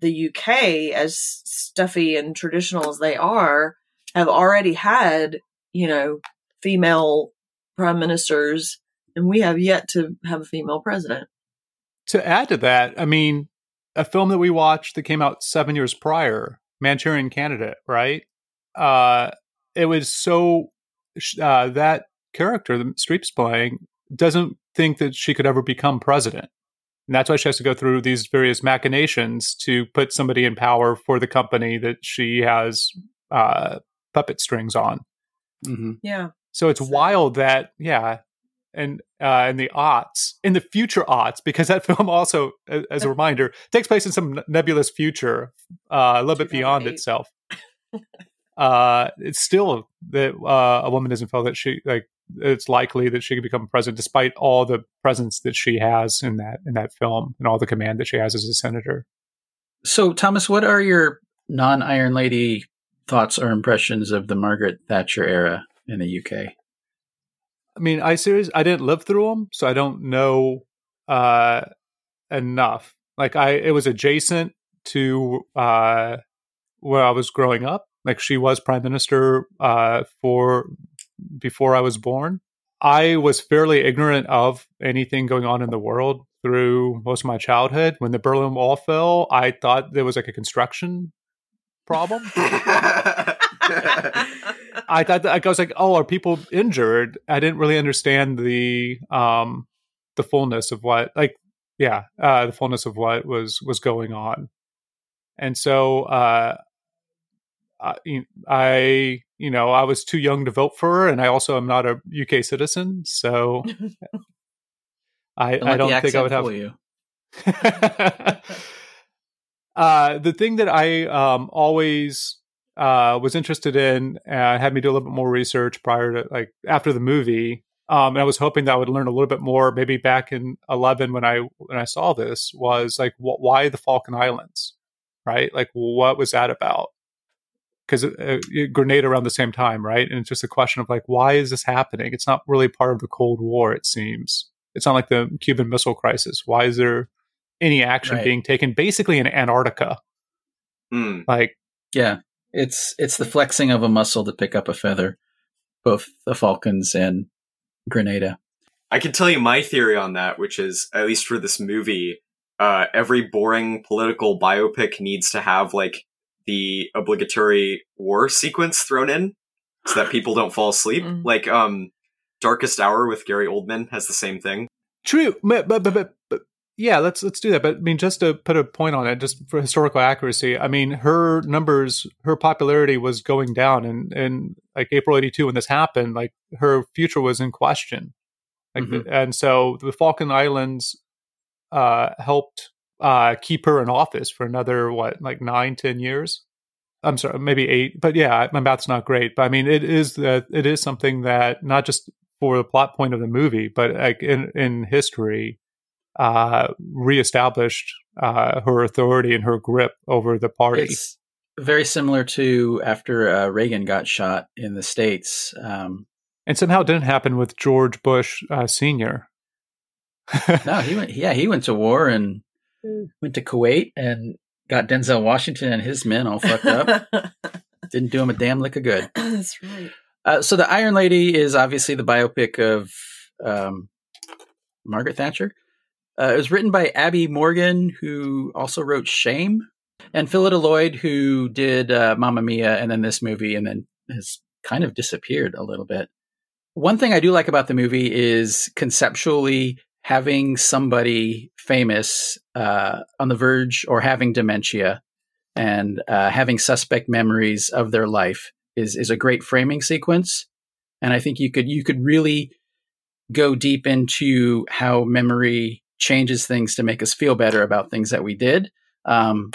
the UK, as stuffy and traditional as they are, have already had, you know, female prime ministers, and we have yet to have a female president. To add to that, I mean, a film that we watched that came out seven years prior, Manchurian Candidate, right? Uh, it was so uh, that character that Streep's playing doesn't think that she could ever become president. And that's why she has to go through these various machinations to put somebody in power for the company that she has uh, puppet strings on. Mm-hmm. Yeah. So it's So- wild that, yeah, and uh, in the aughts, in the future aughts, because that film also, as a reminder, takes place in some nebulous future, uh, a little bit beyond itself. uh, it's still that uh, a woman doesn't feel that she like it's likely that she could become president, despite all the presence that she has in that in that film and all the command that she has as a senator. So, Thomas, what are your non Iron Lady thoughts or impressions of the Margaret Thatcher era in the UK? I mean, I serious. I didn't live through them, so I don't know uh, enough. Like, I it was adjacent to uh, where I was growing up. Like, she was prime minister uh, for before I was born. I was fairly ignorant of anything going on in the world through most of my childhood. When the Berlin Wall fell, I thought there was like a construction problem. I thought that, I was like, oh, are people injured? I didn't really understand the um the fullness of what like yeah, uh the fullness of what was was going on. And so uh I, I you know, I was too young to vote for her and I also am not a UK citizen, so I Don't I don't think I would have you. uh, the thing that I um, always uh, was interested in uh, had me do a little bit more research prior to like after the movie. Um, and I was hoping that I would learn a little bit more. Maybe back in eleven when I when I saw this was like, wh- why the Falkland Islands, right? Like, what was that about? Because uh, Grenada around the same time, right? And it's just a question of like, why is this happening? It's not really part of the Cold War. It seems it's not like the Cuban Missile Crisis. Why is there any action Right. being taken basically in Antarctica? Hmm. Like, Yeah, it's it's the flexing of a muscle to pick up a feather, both the Falklands and Grenada. I can tell you my theory on that, which is at least for this movie, uh, every boring political biopic needs to have like the obligatory war sequence thrown in so that people don't fall asleep. Mm. Like, um, Darkest Hour with Gary Oldman has the same thing. True, but, but but but but yeah, let's let's do that. But I mean, just to put a point on it, just for historical accuracy, I mean, her numbers, her popularity was going down, and and like April '82 when this happened, like her future was in question, like, Mhm. and so the Falkland Islands uh, helped uh, keep her in office for another what, like nine, ten years. I'm sorry, maybe eight, but yeah, my math's not great. But I mean, it is that it is something that not just for the plot point of the movie, but like in in history, uh, reestablished uh, her authority and her grip over the party. It's very similar to after uh, Reagan got shot in the states. Um, and somehow it didn't happen with George Bush uh, Senior. no, he went. Yeah, he went to war and went to Kuwait and got Denzel Washington and his men all fucked up. Didn't do him a damn lick of good. That's right. Uh, so the Iron Lady is obviously the biopic of um, Margaret Thatcher. Uh, it was written by Abi Morgan, who also wrote Shame, and Phillida Lloyd, who did uh, Mamma Mia and then this movie, and then has kind of disappeared a little bit. One thing I do like about the movie is conceptually having somebody famous uh, on the verge or having dementia and uh, having suspect memories of their life is is a great framing sequence, and I think you could you could really go deep into how memory changes things to make us feel better about things that we did. Um,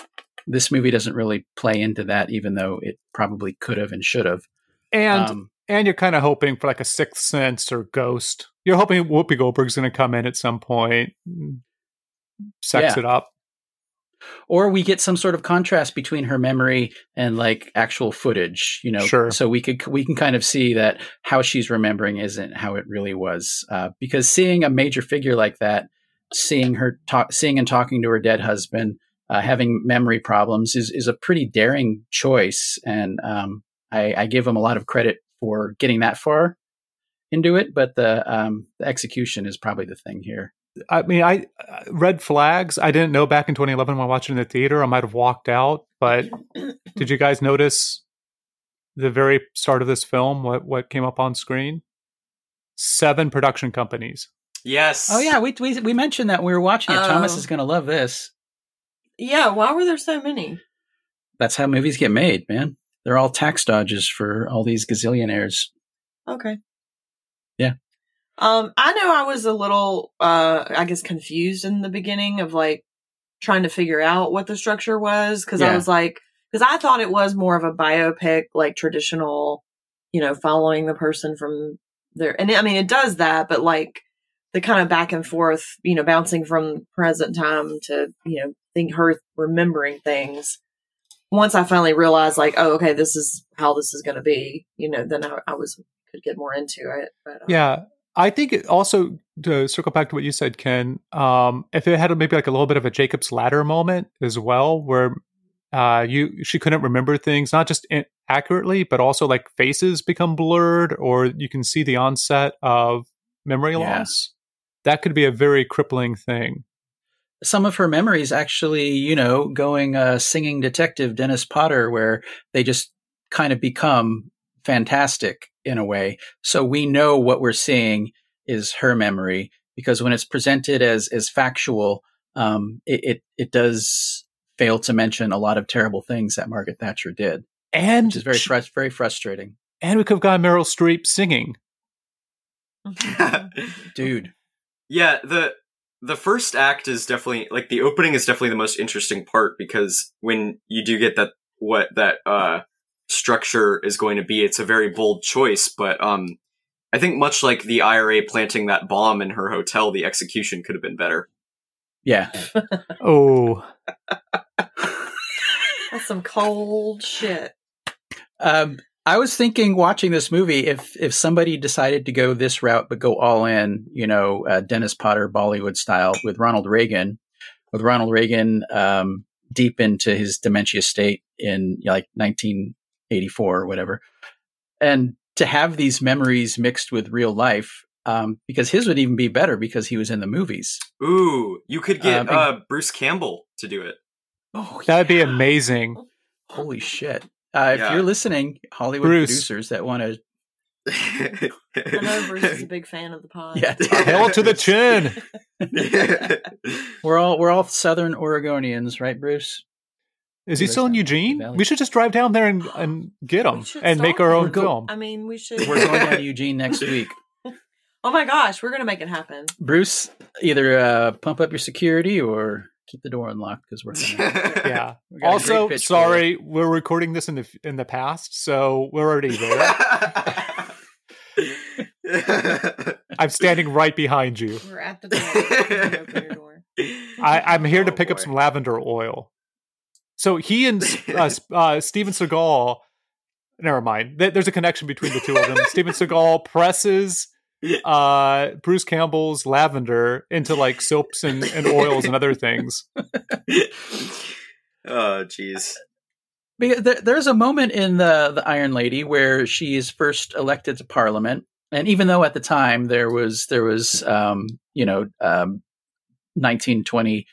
this movie doesn't really play into that, even though it probably could have and should have. And Um, and you're kind of hoping for like a sixth sense or ghost. You're hoping Whoopi Goldberg's going to come in at some point, point, sex Yeah. it up. or we get some sort of contrast between her memory and like actual footage you know Sure. so we could we can kind of see that how she's remembering isn't how it really was uh, because seeing a major figure like that seeing her talk seeing and talking to her dead husband uh, having memory problems is is a pretty daring choice and um, I, I give them a lot of credit for getting that far into it, but the um, the execution is probably the thing here. I mean, I uh, red flags. I didn't know back in 2011 when watching in the theater. I might have walked out, but did you guys notice the very start of this film? What what came up on screen? Seven production companies. Yes. Oh yeah, we we, we mentioned that we were watching it. Thomas is going to love this. Yeah, why were there so many? That's how movies get made, man. They're all tax dodges for all these gazillionaires. Okay. Yeah. Um, I know I was a little, uh, I guess confused in the beginning of like trying to figure out what the structure was because I was like, because I thought it was more of a biopic, like traditional, you know, following the person from there. And I mean, it does that, but like the kind of back and forth, you know, bouncing from present time to, you know, think her remembering things. Once I finally realized, like, oh, okay, this is how this is going to be, you know, then I, I was could get more into it. But um, Yeah, I think it also to circle back to what you said, Ken. Um, if it had maybe like a little bit of a Jacob's ladder moment as well, where uh, you she couldn't remember things not just in, accurately, but also like faces become blurred, or you can see the onset of memory Yeah. loss. That could be a very crippling thing. Some of her memories actually, you know, going uh, singing detective Dennis Potter, where they just kind of become fantastic in a way. So we know what we're seeing is her memory because when it's presented as as factual, um, it, it it does fail to mention a lot of terrible things that Margaret Thatcher did, And which is very sh- frus- very frustrating, and we could have gotten Meryl Streep singing. dude. Yeah, the the first act is definitely like the opening is definitely the most interesting part because when you do get that what that uh structure is going to be, it's a very bold choice, but um I think much like the IRA planting that bomb in her hotel, the execution could have been better. Yeah, Oh, That's some cold shit. Um, I was thinking watching this movie if if somebody decided to go this route but go all in, you know, uh, Dennis Potter Bollywood style with Ronald Reagan, with Ronald Reagan um, deep into his dementia state in you know, like 1984 or whatever, and to have these memories mixed with real life, um, because his would even be better because he was in the movies. Ooh, you could get Um, uh Bruce Campbell to do it. Oh, that'd be amazing. Holy shit! Uh, if Yeah. you're listening, Hollywood Bruce. producers that want to, I know Bruce is a big fan of the pod. yeah, Hail to the chin. We're all we're all Southern Oregonians, right, Bruce? Is he still in Eugene? Valley. We should just drive down there and, and get him and make our own go- film. I mean, we should. We're going down to Eugene next week. oh my gosh, we're gonna make it happen. Bruce, either uh, pump up your security or keep the door unlocked because we're gonna. Yeah. we got Also, great pitch for sorry, we're recording this in the in the past, so we're already there. I'm standing right behind you. We're at the door. You can open your door. I, I'm here to Oh, pick up some lavender oil. So he and uh, uh, Steven Seagal. Never mind. There's a connection between the two of them. Steven Seagal presses uh, Bruce Campbell's lavender into like soaps and, and oils and other things. oh, jeez. There, there's a moment in the the Iron Lady where she is first elected to Parliament, and even though at the time there was there was um, you know um, 19, 20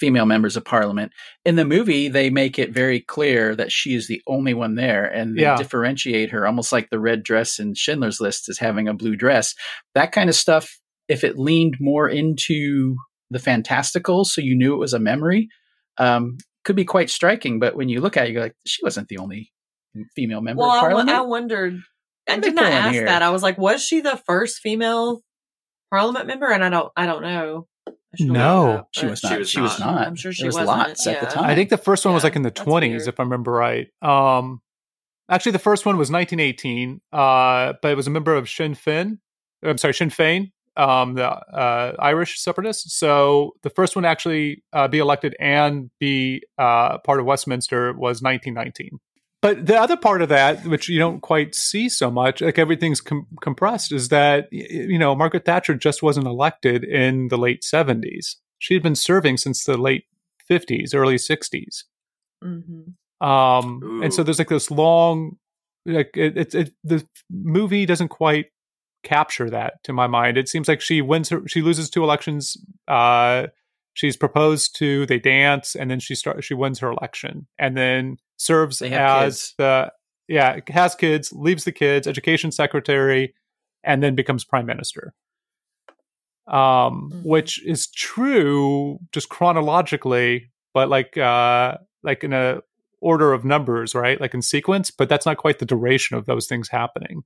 female members of Parliament in the movie, they make it very clear that she is the only one there, and they Yeah. differentiate her almost like the red dress in Schindler's List as having a blue dress. That kind of stuff. If it leaned more into the fantastical, so you knew it was a memory, um, could be quite striking. But when you look at it, you're like, she wasn't the only female member Well, of I, wo- Parliament. I wondered. I What are they did not doing ask here? that. I was like, was she the first female Parliament member? And I don't. I don't know. I No. it she but- was She not. was She was not. not. I'm sure she there was wasn't, lots at the time. I think the first one was like in the 20s, weird. if I remember right. Um, actually, the first one was 1918, uh, but it was a member of Sinn Féin. I'm sorry, Sinn Féin, um, the uh, Irish separatists. So the first one actually uh, be elected and be uh, part of Westminster was 1919. But the other part of that, which you don't quite see so much, like everything's com- compressed, is that you know Margaret Thatcher just wasn't elected in the late 70s. She had been serving since the late 50s, early 60s. Mhm. Um, and so there's like this long like it, it, it the movie doesn't quite capture that to my mind. It seems like she wins her she loses two elections. Uh, she's proposed to, they dance, and then she start she wins her election, and then serves as kids. the yeah has kids, leaves the kids, education secretary, and then becomes prime minister. Um, Mhm. which is true just chronologically, but like uh like in a order of numbers, right? Like in sequence, but that's not quite the duration of those things happening.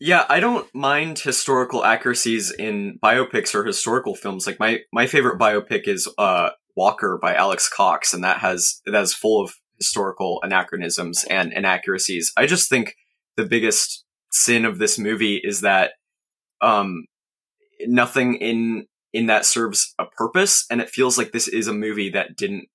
Yeah, I don't mind historical accuracies in biopics or historical films. Like my my favorite biopic is uh Walker by Alex Cox, and that has that is full of historical anachronisms and inaccuracies. I just think the biggest sin of this movie is that um nothing in in that serves a purpose, and it feels like this is a movie that didn't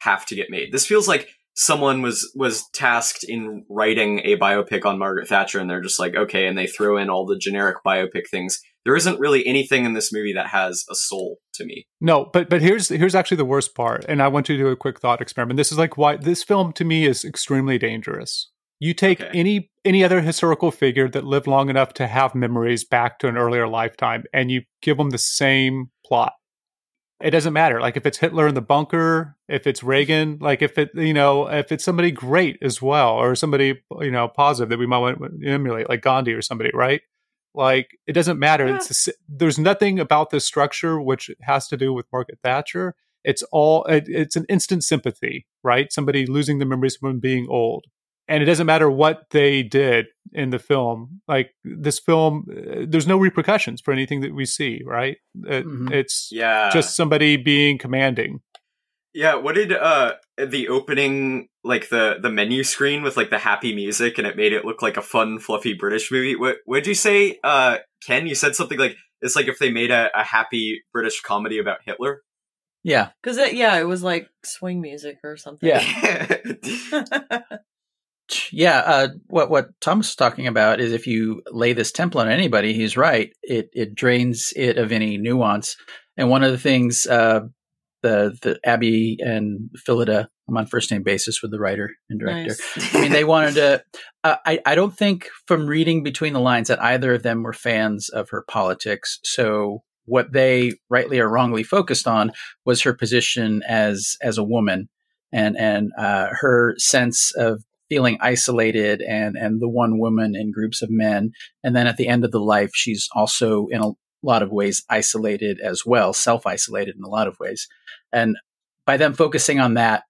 have to get made. This feels like someone was was tasked in writing a biopic on Margaret Thatcher and they're just like okay and they throw in all the generic biopic things there isn't really anything in this movie that has a soul to me No, but but here's here's actually the worst part, and I want you to do a quick thought experiment. This is like why this film to me is extremely dangerous. You take Okay. any any other historical figure that lived long enough to have memories back to an earlier lifetime, and you give them the same plot. It doesn't matter. Like if it's Hitler in the bunker, if it's Reagan, like if it you know if it's somebody great as well, or somebody you know positive that we might want to emulate, like Gandhi or somebody, right? Like it doesn't matter. Yeah. It's the there's nothing about this structure which has to do with Margaret Thatcher. It's all it, it's an instant sympathy, right? Somebody losing the memories from being old, and it doesn't matter what they did in the film. Like this film, uh, there's no repercussions for anything that we see, right? It, Mhm. It's yeah just somebody being commanding. yeah what did uh the opening like the the menu screen with like the happy music and it made it look like a fun fluffy british movie what what'd you say uh ken you said something like it's like if they made a, a happy british comedy about hitler Yeah. Because it, yeah, it was like swing music or something. Yeah. Yeah, uh, what what Tom's was talking about is if you lay this template on anybody, he's right. It it drains it of any nuance. And one of the things uh, the the Abi and Phillida, I'm on first name basis with the writer and director. Nice. I mean, they wanted to. Uh, I I don't think from reading between the lines that either of them were fans of her politics. So what they rightly or wrongly focused on was her position as as a woman and and uh, her sense of feeling isolated and and the one woman in groups of men and then at the end of the life she's also in a lot of ways isolated as well self-isolated in a lot of ways and by them focusing on that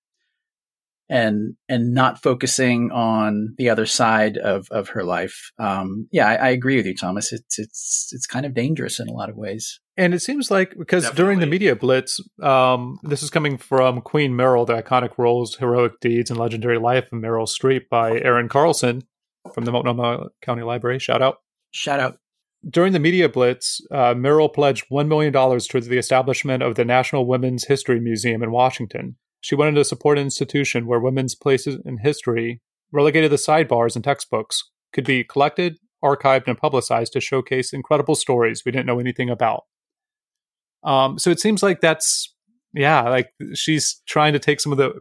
and and not focusing on the other side of of her life um yeah I, I agree with you thomas it's it's it's kind of dangerous in a lot of ways And it seems like because during the media blitz, um, this is coming from Queen Meryl, the iconic roles, heroic deeds, and legendary life of Meryl Streep by Erin Carlson from the Multnomah County Library. Shout out. shout out During the media blitz, uh, Meryl pledged $1 million towards the establishment of the National Women's History Museum in Washington. She wanted to support an institution where women's places in history, relegated to sidebars and textbooks, could be collected, archived, and publicized to showcase incredible stories we didn't know anything about. Um, so it seems like that's, yeah, like she's trying to take some of the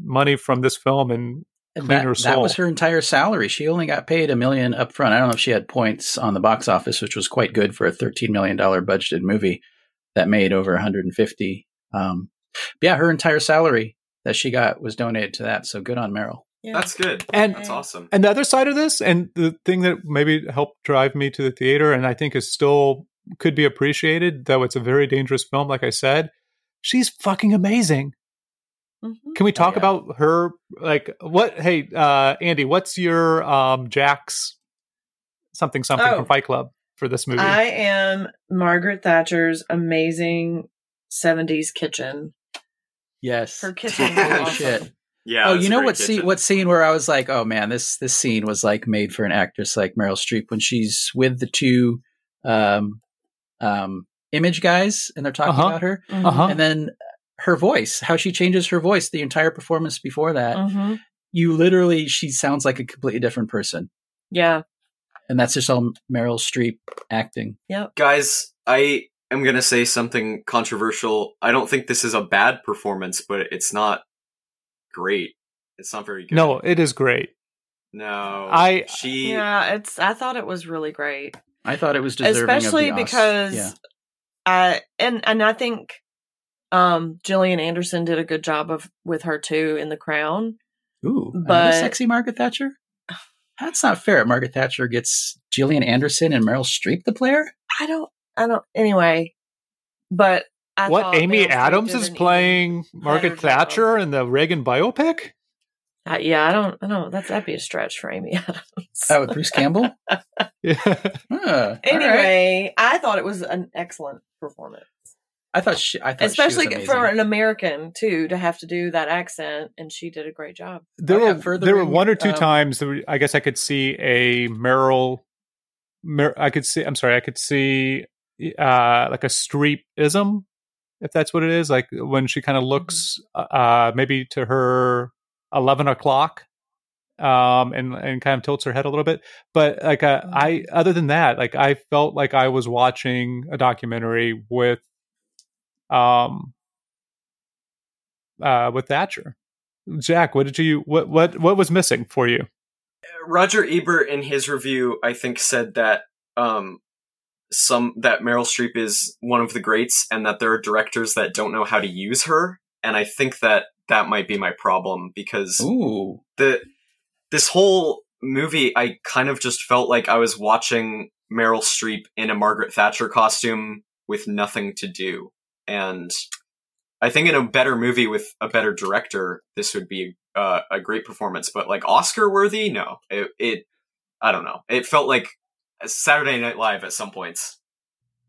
money from this film and And that, that was her entire salary. She only got paid a million up front. I don't know if she had points on the box office, which was quite good for a $13 million budgeted movie that made over 150. Um, yeah, her entire salary that she got was donated to that. So good on Meryl. Yeah. that's good And that's awesome And the other side of this, and the thing that maybe helped drive me to the theater, and I think is still could be appreciated, though it's a very dangerous film, like I said, she's fucking amazing. Mhm. Can we talk yeah. about her? Like, what? Hey, uh, Andy, what's your um, Jack's something something Oh. from Fight Club for this movie? I am Margaret Thatcher's amazing 70s kitchen. Yes. Her kitchen is Holy awesome. shit. yeah oh, you know great what scene? What scene where I was like, oh man, this this scene was like made for an actress like Meryl Streep when she's with the two um, um, image guys and they're talking Uh-huh. about her. Uh-huh. and then her voice, how she changes her voice the entire performance before that. Mhm. You literally, she sounds like a completely different person, Yeah. and that's just all Meryl Streep acting. Yep. guys i am going to say something controversial i don't think this is a bad performance but it's not great it's not very good no, it is great. No, I- she Yeah, it's. I thought it was really great, I thought it was deserving, especially of the because, yeah. I and and I think, um, Gillian Anderson did a good job of with her too in The Crown. Ooh, another but- sexy Margaret Thatcher. That's not fair. Margaret Thatcher gets Gillian Anderson and Meryl Streep the player. I don't. I don't. Anyway, but I what Amy Adams is playing Margaret. Thatcher in the Reagan biopic? Uh, yeah, I don't. I don't. That's that'd be a stretch for Amy Adams. Oh, with Bruce Campbell. Yeah. Huh, all right. anyway, I thought it was an excellent performance, I thought she. I thought especially she was for an American too to have to do that accent, and she did a great job. there Oh, yeah, were furthering, there were one or two um, times that we- I guess I could see a Meryl. Mer, I could see. I'm sorry. I could see uh like a Streepism, if that's what it is. Like when she kind of looks uh maybe to her eleven o'clock, um and and kind of tilts her head a little bit. But like uh, I other than that, like I felt like I was watching a documentary with um uh with Thatcher. Jack, what did you what what what was missing for you? Roger Ebert in his review, I think, said that um, some that Meryl Streep is one of the greats, and that there are directors that don't know how to use her. And I think that that might be my problem because Ooh, the this whole movie, I kind of just felt like I was watching Meryl Streep in a Margaret Thatcher costume with nothing to do. And I think in a better movie with a better director, this would be uh, a great performance. But like Oscar worthy, no. It, it, I don't know. It felt like Saturday Night Live at some points.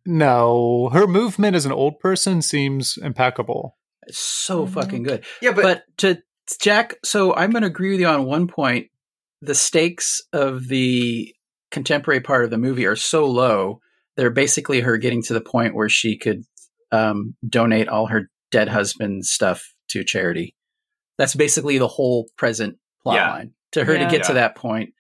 No, her movement as an old person seems impeccable. it's so Mhm. fucking good. Yeah, But, to Jack, so I'm going to agree with you on one point. The stakes of the contemporary part of the movie are so low. They're basically her getting to the point where she could um, donate all her dead husband's stuff to charity. That's basically the whole present plot Yeah. line. To her Yeah. to get to that point,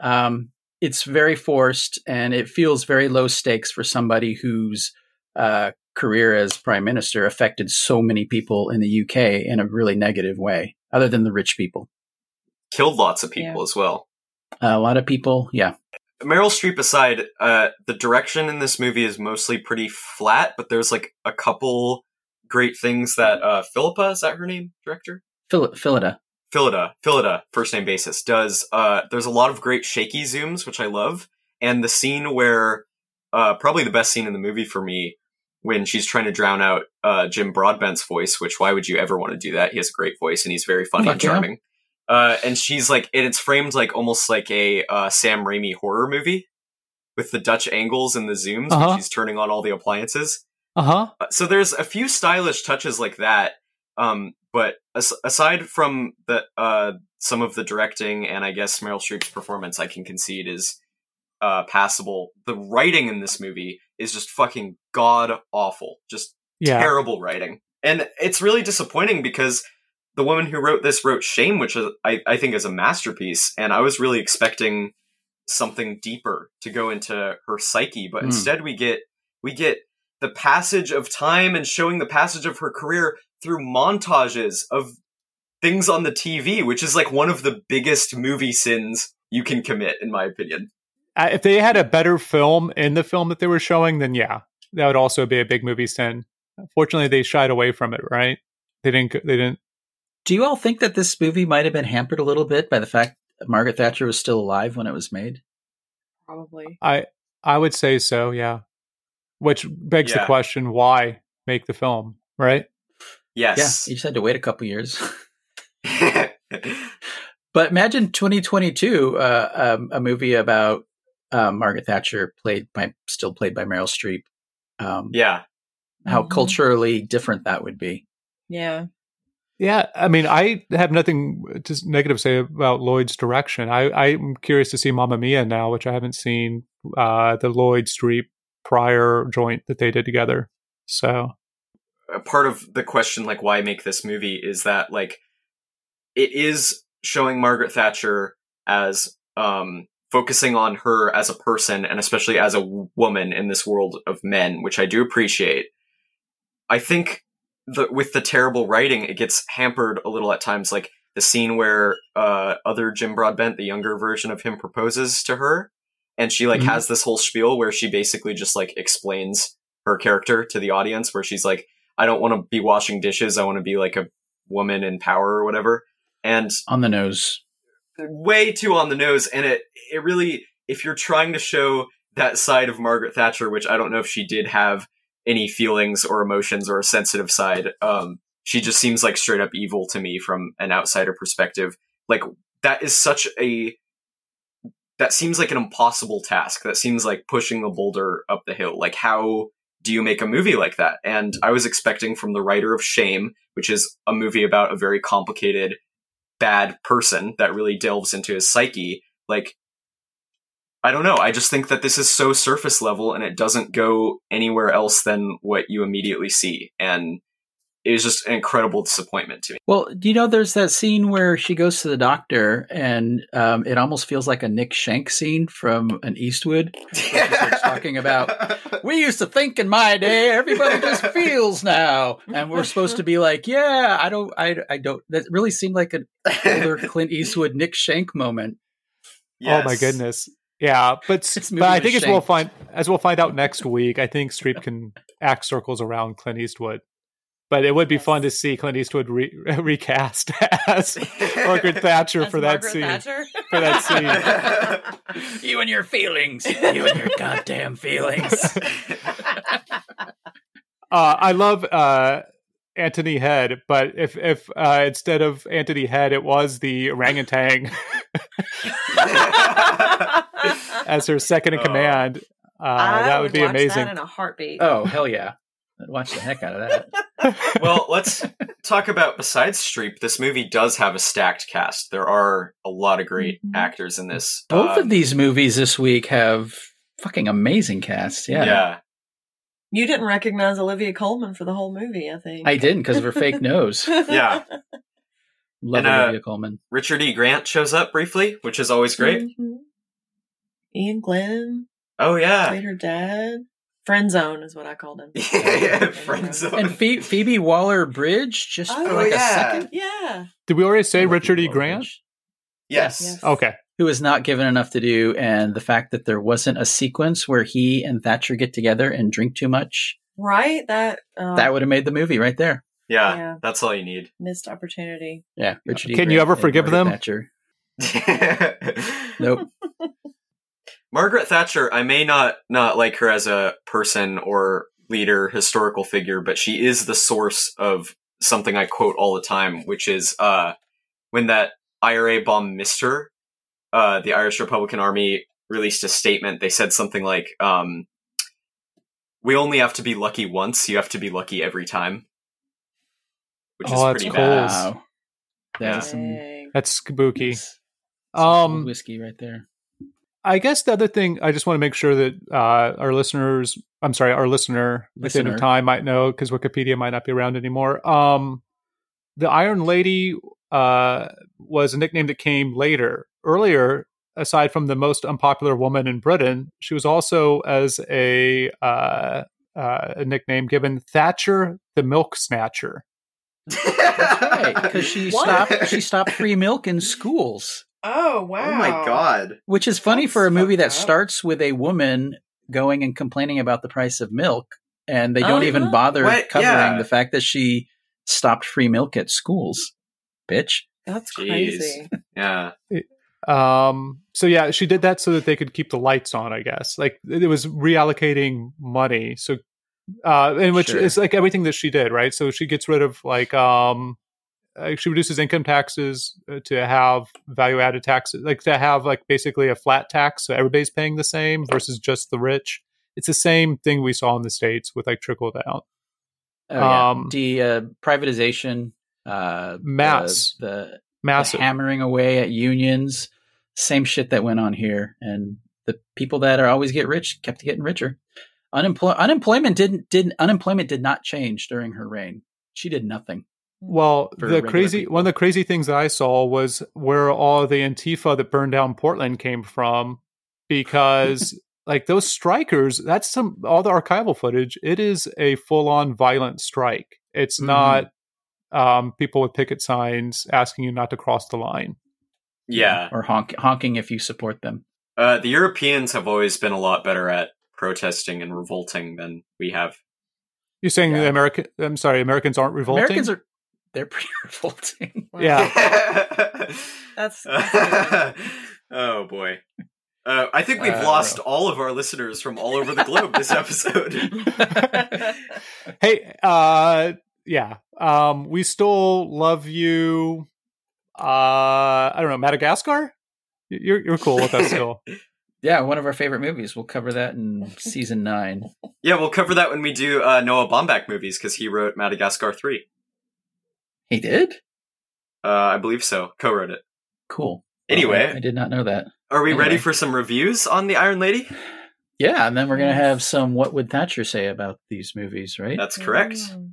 um, it's very forced and it feels very low stakes for somebody whose uh, career as prime minister affected so many people in the UK in a really negative way, other than the rich people. killed lots of people Yeah. as well. a lot of people, yeah. Meryl Streep aside, uh, the direction in this movie is mostly pretty flat, but there's like a couple great things that uh, Philippa is that her name, director? Phil- Phyllida. Phyllida, Phyllida, first name basis, does. Uh, there's a lot of great shaky zooms, which I love, and the scene where, uh, probably the best scene in the movie for me, when she's trying to drown out uh, Jim Broadbent's voice. Which why would you ever want to do that? He has a great voice and he's very funny and Fuck yeah. charming. Uh, and she's like, and it's framed like almost like a uh, Sam Raimi horror movie with the Dutch angles and the zooms Uh-huh. she's turning on all the appliances. Uh huh. Uh, so there's a few stylish touches like that um but as- aside from the uh some of the directing and i guess meryl streep's performance i can concede is uh passable the writing in this movie is just fucking god awful just Yeah. terrible writing and it's really disappointing because the woman who wrote this wrote shame which is, I, I think is a masterpiece and i was really expecting something deeper to go into her psyche but Hmm. instead we get we get the passage of time and showing the passage of her career through montages of things on the TV, which is like one of the biggest movie sins you can commit, in my opinion. Uh, if they had a better film in the film that they were showing, then yeah, that would also be a big movie sin. Fortunately, they shied away from it. Right? They didn't. They didn't. Do you all think that this movie might have been hampered a little bit by the fact that Margaret Thatcher was still alive when it was made? Probably. I I would say so. Yeah. Which begs the question: Why make the film? Right? Yes. Yeah, you just had to wait a couple years. But imagine 2022, uh, um, a movie about uh, Margaret Thatcher, played by still played by Meryl Streep. Um, yeah. How Mhm. culturally different that would be. Yeah. Yeah. I mean, I have nothing to negative to say about Lloyd's direction. I I'm curious to see Mamma Mia now, which I haven't seen. Uh, the Lloyd Streep prior joint that they did together. So a part of the question like why make this movie is that like it is showing Margaret Thatcher as um focusing on her as a person and especially as a woman in this world of men which I do appreciate I think the with the terrible writing it gets hampered a little at times like the scene where uh, other Jim Broadbent, the younger version of him, proposes to her, and she like Mhm. has this whole spiel where she basically just like explains her character to the audience, where she's like, "I don't want to be washing dishes. I want to be like a woman in power or whatever." And On the nose. way too on the nose and it it really if you're trying to show that side of Margaret Thatcher which I don't know if she did have any feelings or emotions or a sensitive side um she just seems like straight up evil to me from an outsider perspective like that is such a that seems like an impossible task that seems like pushing the boulder up the hill like how do you make a movie like that? And I was expecting from the writer of Shame which is a movie about a very complicated bad person that really delves into his psyche like i don't know. I just think that this is so surface level and it doesn't go anywhere else than what you immediately see. And it was just an incredible disappointment to me Well, do you know there's that scene where she goes to the doctor and um, it almost feels like a Nick Shank scene from an Eastwood. She starts talking about we used to think in my day everybody just feels now and we're supposed to be like yeah i don't i, I don't that really seemed like an older clint eastwood nick shank moment Oh my goodness. Yeah, but but I was think as we'll find as we'll find out next week, I think Streep can act circles around Clint Eastwood. But it would be Yes. fun to see Clint Eastwood re- recast as Margaret Thatcher As for that Margaret scene. Thatcher. For that scene. you and your feelings you and your goddamn feelings Uh, I love uh, Anthony Head, but if if uh, instead of Anthony Head, it was the orangutan as her second in Oh. command, uh, I that would be watch amazing. That in a heartbeat. oh hell yeah I'd watch the heck out of that well let's talk about besides streep this movie does have a stacked cast there are a lot of great Mhm. actors in this both Um, of these movies this week have fucking amazing casts yeah, yeah You didn't recognize Olivia Colman for the whole movie, I think. i didn't because of her fake nose Yeah. love And, uh, olivia colman richard e grant shows up briefly which is always great Mhm. Iain Glen oh yeah played her dad. Friend zone is what I called him. yeah, friend zone and Phe- phoebe waller-bridge just for Oh, like yeah. a second Yeah. Did we already say I Richard E. Grant? Yes, Yes. Okay. who was not given enough to do, and the fact that there wasn't a sequence where he and Thatcher get together and drink too much, Right? That uh, that would have made the movie right there. yeah, Yeah. that's all you need missed opportunity. Yeah, Richard. E. Can you ever forgive Margaret them? Thatcher. Nope. Margaret Thatcher, I may not not like her as a person or leader, historical figure, but she is the source of something I quote all the time, which is uh, when that IRA bomb missed her, uh, the Irish Republican Army released a statement. They said something like, um, "We only have to be lucky once. You have to be lucky every time," which Oh, is pretty cool. bad. Wow, that Yeah. some, That's spooky. that's some Um, whiskey right there. I guess the other thing I just want to make sure that uh, our listeners, I'm sorry, our listener, at the end Listener. of time might know because Wikipedia might not be around anymore. Um, the Iron Lady uh, was a nickname that came later. Earlier, aside from the most unpopular woman in Britain, she was also as a uh, uh, a nickname given Thatcher the Milk Snatcher. That's right, because she What? stopped. She stopped free milk in schools, Oh wow! Oh my god! which is funny That's for a movie that up. starts with a woman going and complaining about the price of milk, and they don't even Uh-huh. bother What? covering Yeah. the fact that she stopped free milk at schools. Bitch. That's Jeez. crazy. Yeah, Um, so yeah, she did that so that they could keep the lights on, I guess. Like it was reallocating money. So, uh, in which Sure. is like everything that she did, right? So she gets rid of like, um, she reduces income taxes uh, to have value added taxes, like to have like basically a flat tax. So everybody's paying the same versus just the rich. It's the same thing we saw in the States with like trickle down. Oh, yeah. Um, the uh, privatization, uh, Mass. the, the, Massive. the hammering away at unions, same shit that went on here, and the people that are always get rich kept getting richer. Unemploy- unemployment didn't didn't unemployment did not change during her reign. She did nothing. Well, the crazy people. one of the crazy things that I saw was where all the Antifa that burned down Portland came from, because like those strikers, that's some all the archival footage. It is a full on violent strike. It's Mhm. not um, people with picket signs asking you not to cross the line. Yeah. Or honk, honking if you support them. Uh, the Europeans have always been a lot better at protesting and revolting than we have. You're saying Yeah. the American? I'm sorry, Americans aren't revolting. Americans are they're pretty revolting. Yeah. That's, that's oh boy. Uh, I think we've Uh, lost all of our listeners from all over the globe this episode. hey, uh, yeah. Um, we still love you. Uh, I don't know, Madagascar. You're you're cool with that still. yeah, one of our favorite movies. We'll cover that in season nine. yeah, we'll cover that when we do uh, Noah Baumbach movies because he wrote Madagascar 3. He did? Uh, I believe so. Co wrote it. Cool. Anyway. I, I did not know that. Are we ready for some reviews on The Iron Lady? Yeah, and then we're gonna have some what would Thatcher say about these movies, right? That's correct. Mm.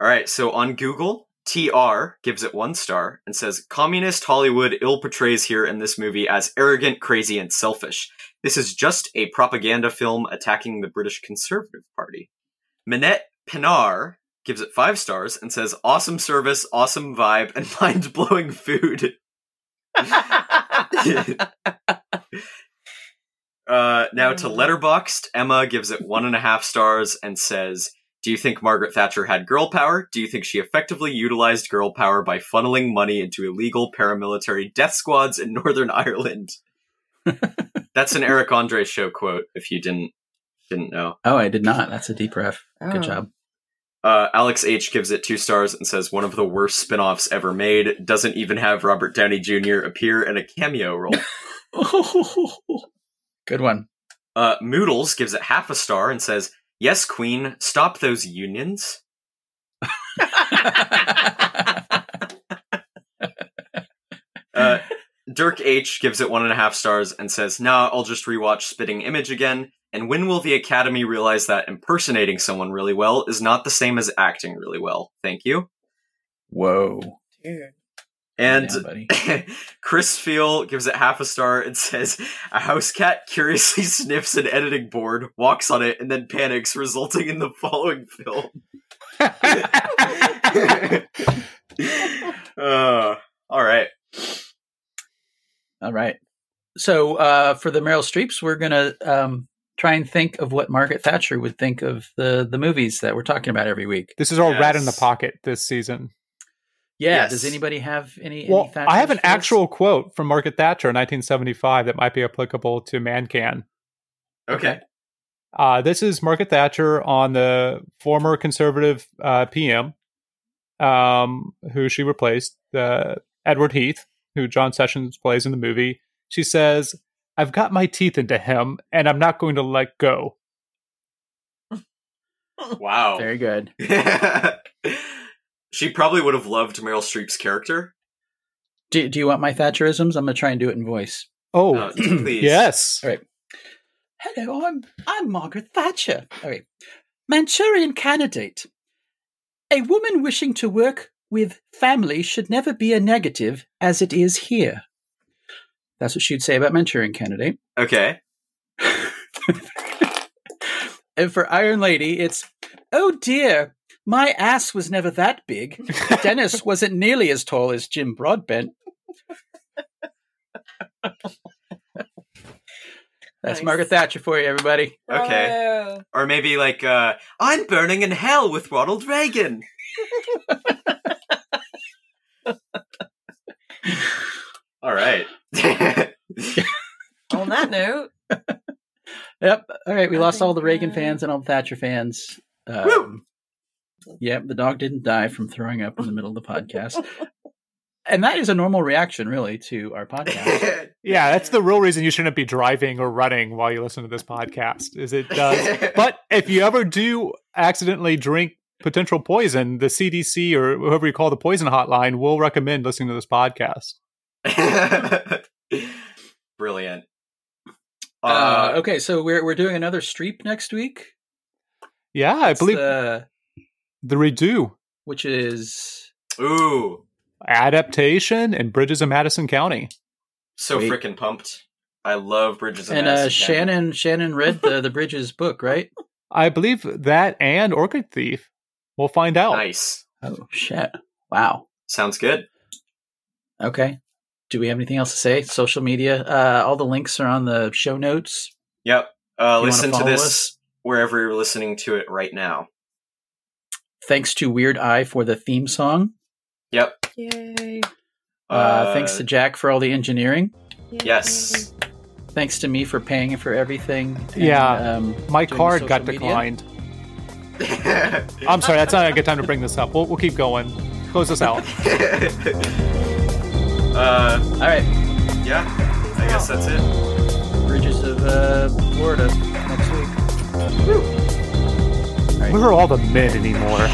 All right, so on Google, TR gives it one star and says Communist Hollywood ill portrays here in this movie as arrogant, crazy, and selfish. This is just a propaganda film attacking the British Conservative Party. Minette Pinar gives it five stars and says awesome service, awesome vibe, and mind blowing food. Uh, now to Letterboxd, Emma gives it one and a half stars and says, "Do you think Margaret Thatcher had girl power? Do you think she effectively utilized girl power by funneling money into illegal paramilitary death squads in Northern Ireland?" That's an Eric Andre show quote. If you didn't didn't know, oh, I did not. That's a deep ref. Good Oh. job. Uh, Alex H gives it two stars and says one of the worst spin-offs ever made. Doesn't even have Robert Downey Jr. appear in a cameo role. Good one. Uh, Moodles gives it half a star and says, "Yes, Queen, stop those unions." Uh, Dirk H gives it one and a half stars and says, "Nah, I'll just rewatch Spitting Image again." And when will the Academy realize that impersonating someone really well is not the same as acting really well? Thank you. Whoa. Dude. And Yeah. Chris Feel gives it half a star and says, A house cat curiously sniffs an editing board, walks on it, and then panics, resulting in the following film. uh, all right. All right. So uh, for the Meryl Streeps, we're gonna um, try and think of what Margaret Thatcher would think of the the movies that we're talking about every week. This is our rat in the pocket this season. Yeah. Yes. Does anybody have any? Well, any I have an for actual quote from Margaret Thatcher in 1975 that might be applicable to Mancan. Okay. Uh, this is Margaret Thatcher on the former conservative uh, PM, um, who she replaced, uh, Edward Heath, who John Sessions plays in the movie. She says, I've got my teeth into him, and I'm not going to let go. Wow. Very good. she probably would have loved Meryl Streep's character. Do, do you want my Thatcherisms? I'm gonna try and do it in voice. Oh, Uh, please. yes. All right. Hello, I'm I'm Margaret Thatcher. All right. Manchurian candidate. A woman wishing to work with family should never be a negative, as it is here. That's what she'd say about Manchurian candidate. Okay. And for Iron Lady, it's oh dear, my ass was never that big. Dennis wasn't nearly as tall as Jim Broadbent. That's Nice. Margaret Thatcher for you, everybody. Okay. Oh. Or maybe like, uh, I'm burning in hell with Ronald Reagan. All right. On that note, Yep. All right. We I lost all the Reagan fans and all the Thatcher fans. Woo! Um, yep. The dog didn't die from throwing up in the middle of the podcast. And that is a normal reaction, really, to our podcast. Yeah, that's the real reason you shouldn't be driving or running while you listen to this podcast. Is it does. but if you ever do accidentally drink potential poison, the CDC or whoever you call the poison hotline will recommend listening to this podcast. Brilliant. Uh, Uh, okay, so we're we're doing another Streep next week. Yeah, I It's believe the- the redo which is ooh, adaptation and Bridges of Madison County. so freaking pumped. I love Bridges of and uh, Madison County. Shannon Shannon read the the Bridges book, right? I believe that and Orchid Thief. We'll find out. Nice. Oh shit! Wow. Sounds good. Okay. Do we have anything else to say? Social media. Uh, all the links are on the show notes. Yep. Uh, If you wanna listen to this us. wherever you're listening to it right now. Thanks to Weird Eye for the theme song. Yep. Yay. Uh, thanks to Jack for all the engineering. Yes. Thanks to me for paying for everything. and, Yeah. Um, My card got media. declined. I'm sorry, that's not a good time to bring this up. We'll, we'll keep going. Close this out. uh, All right. yeah. I guess that's it. Bridges of uh, Florida next week. Where are all the men anymore?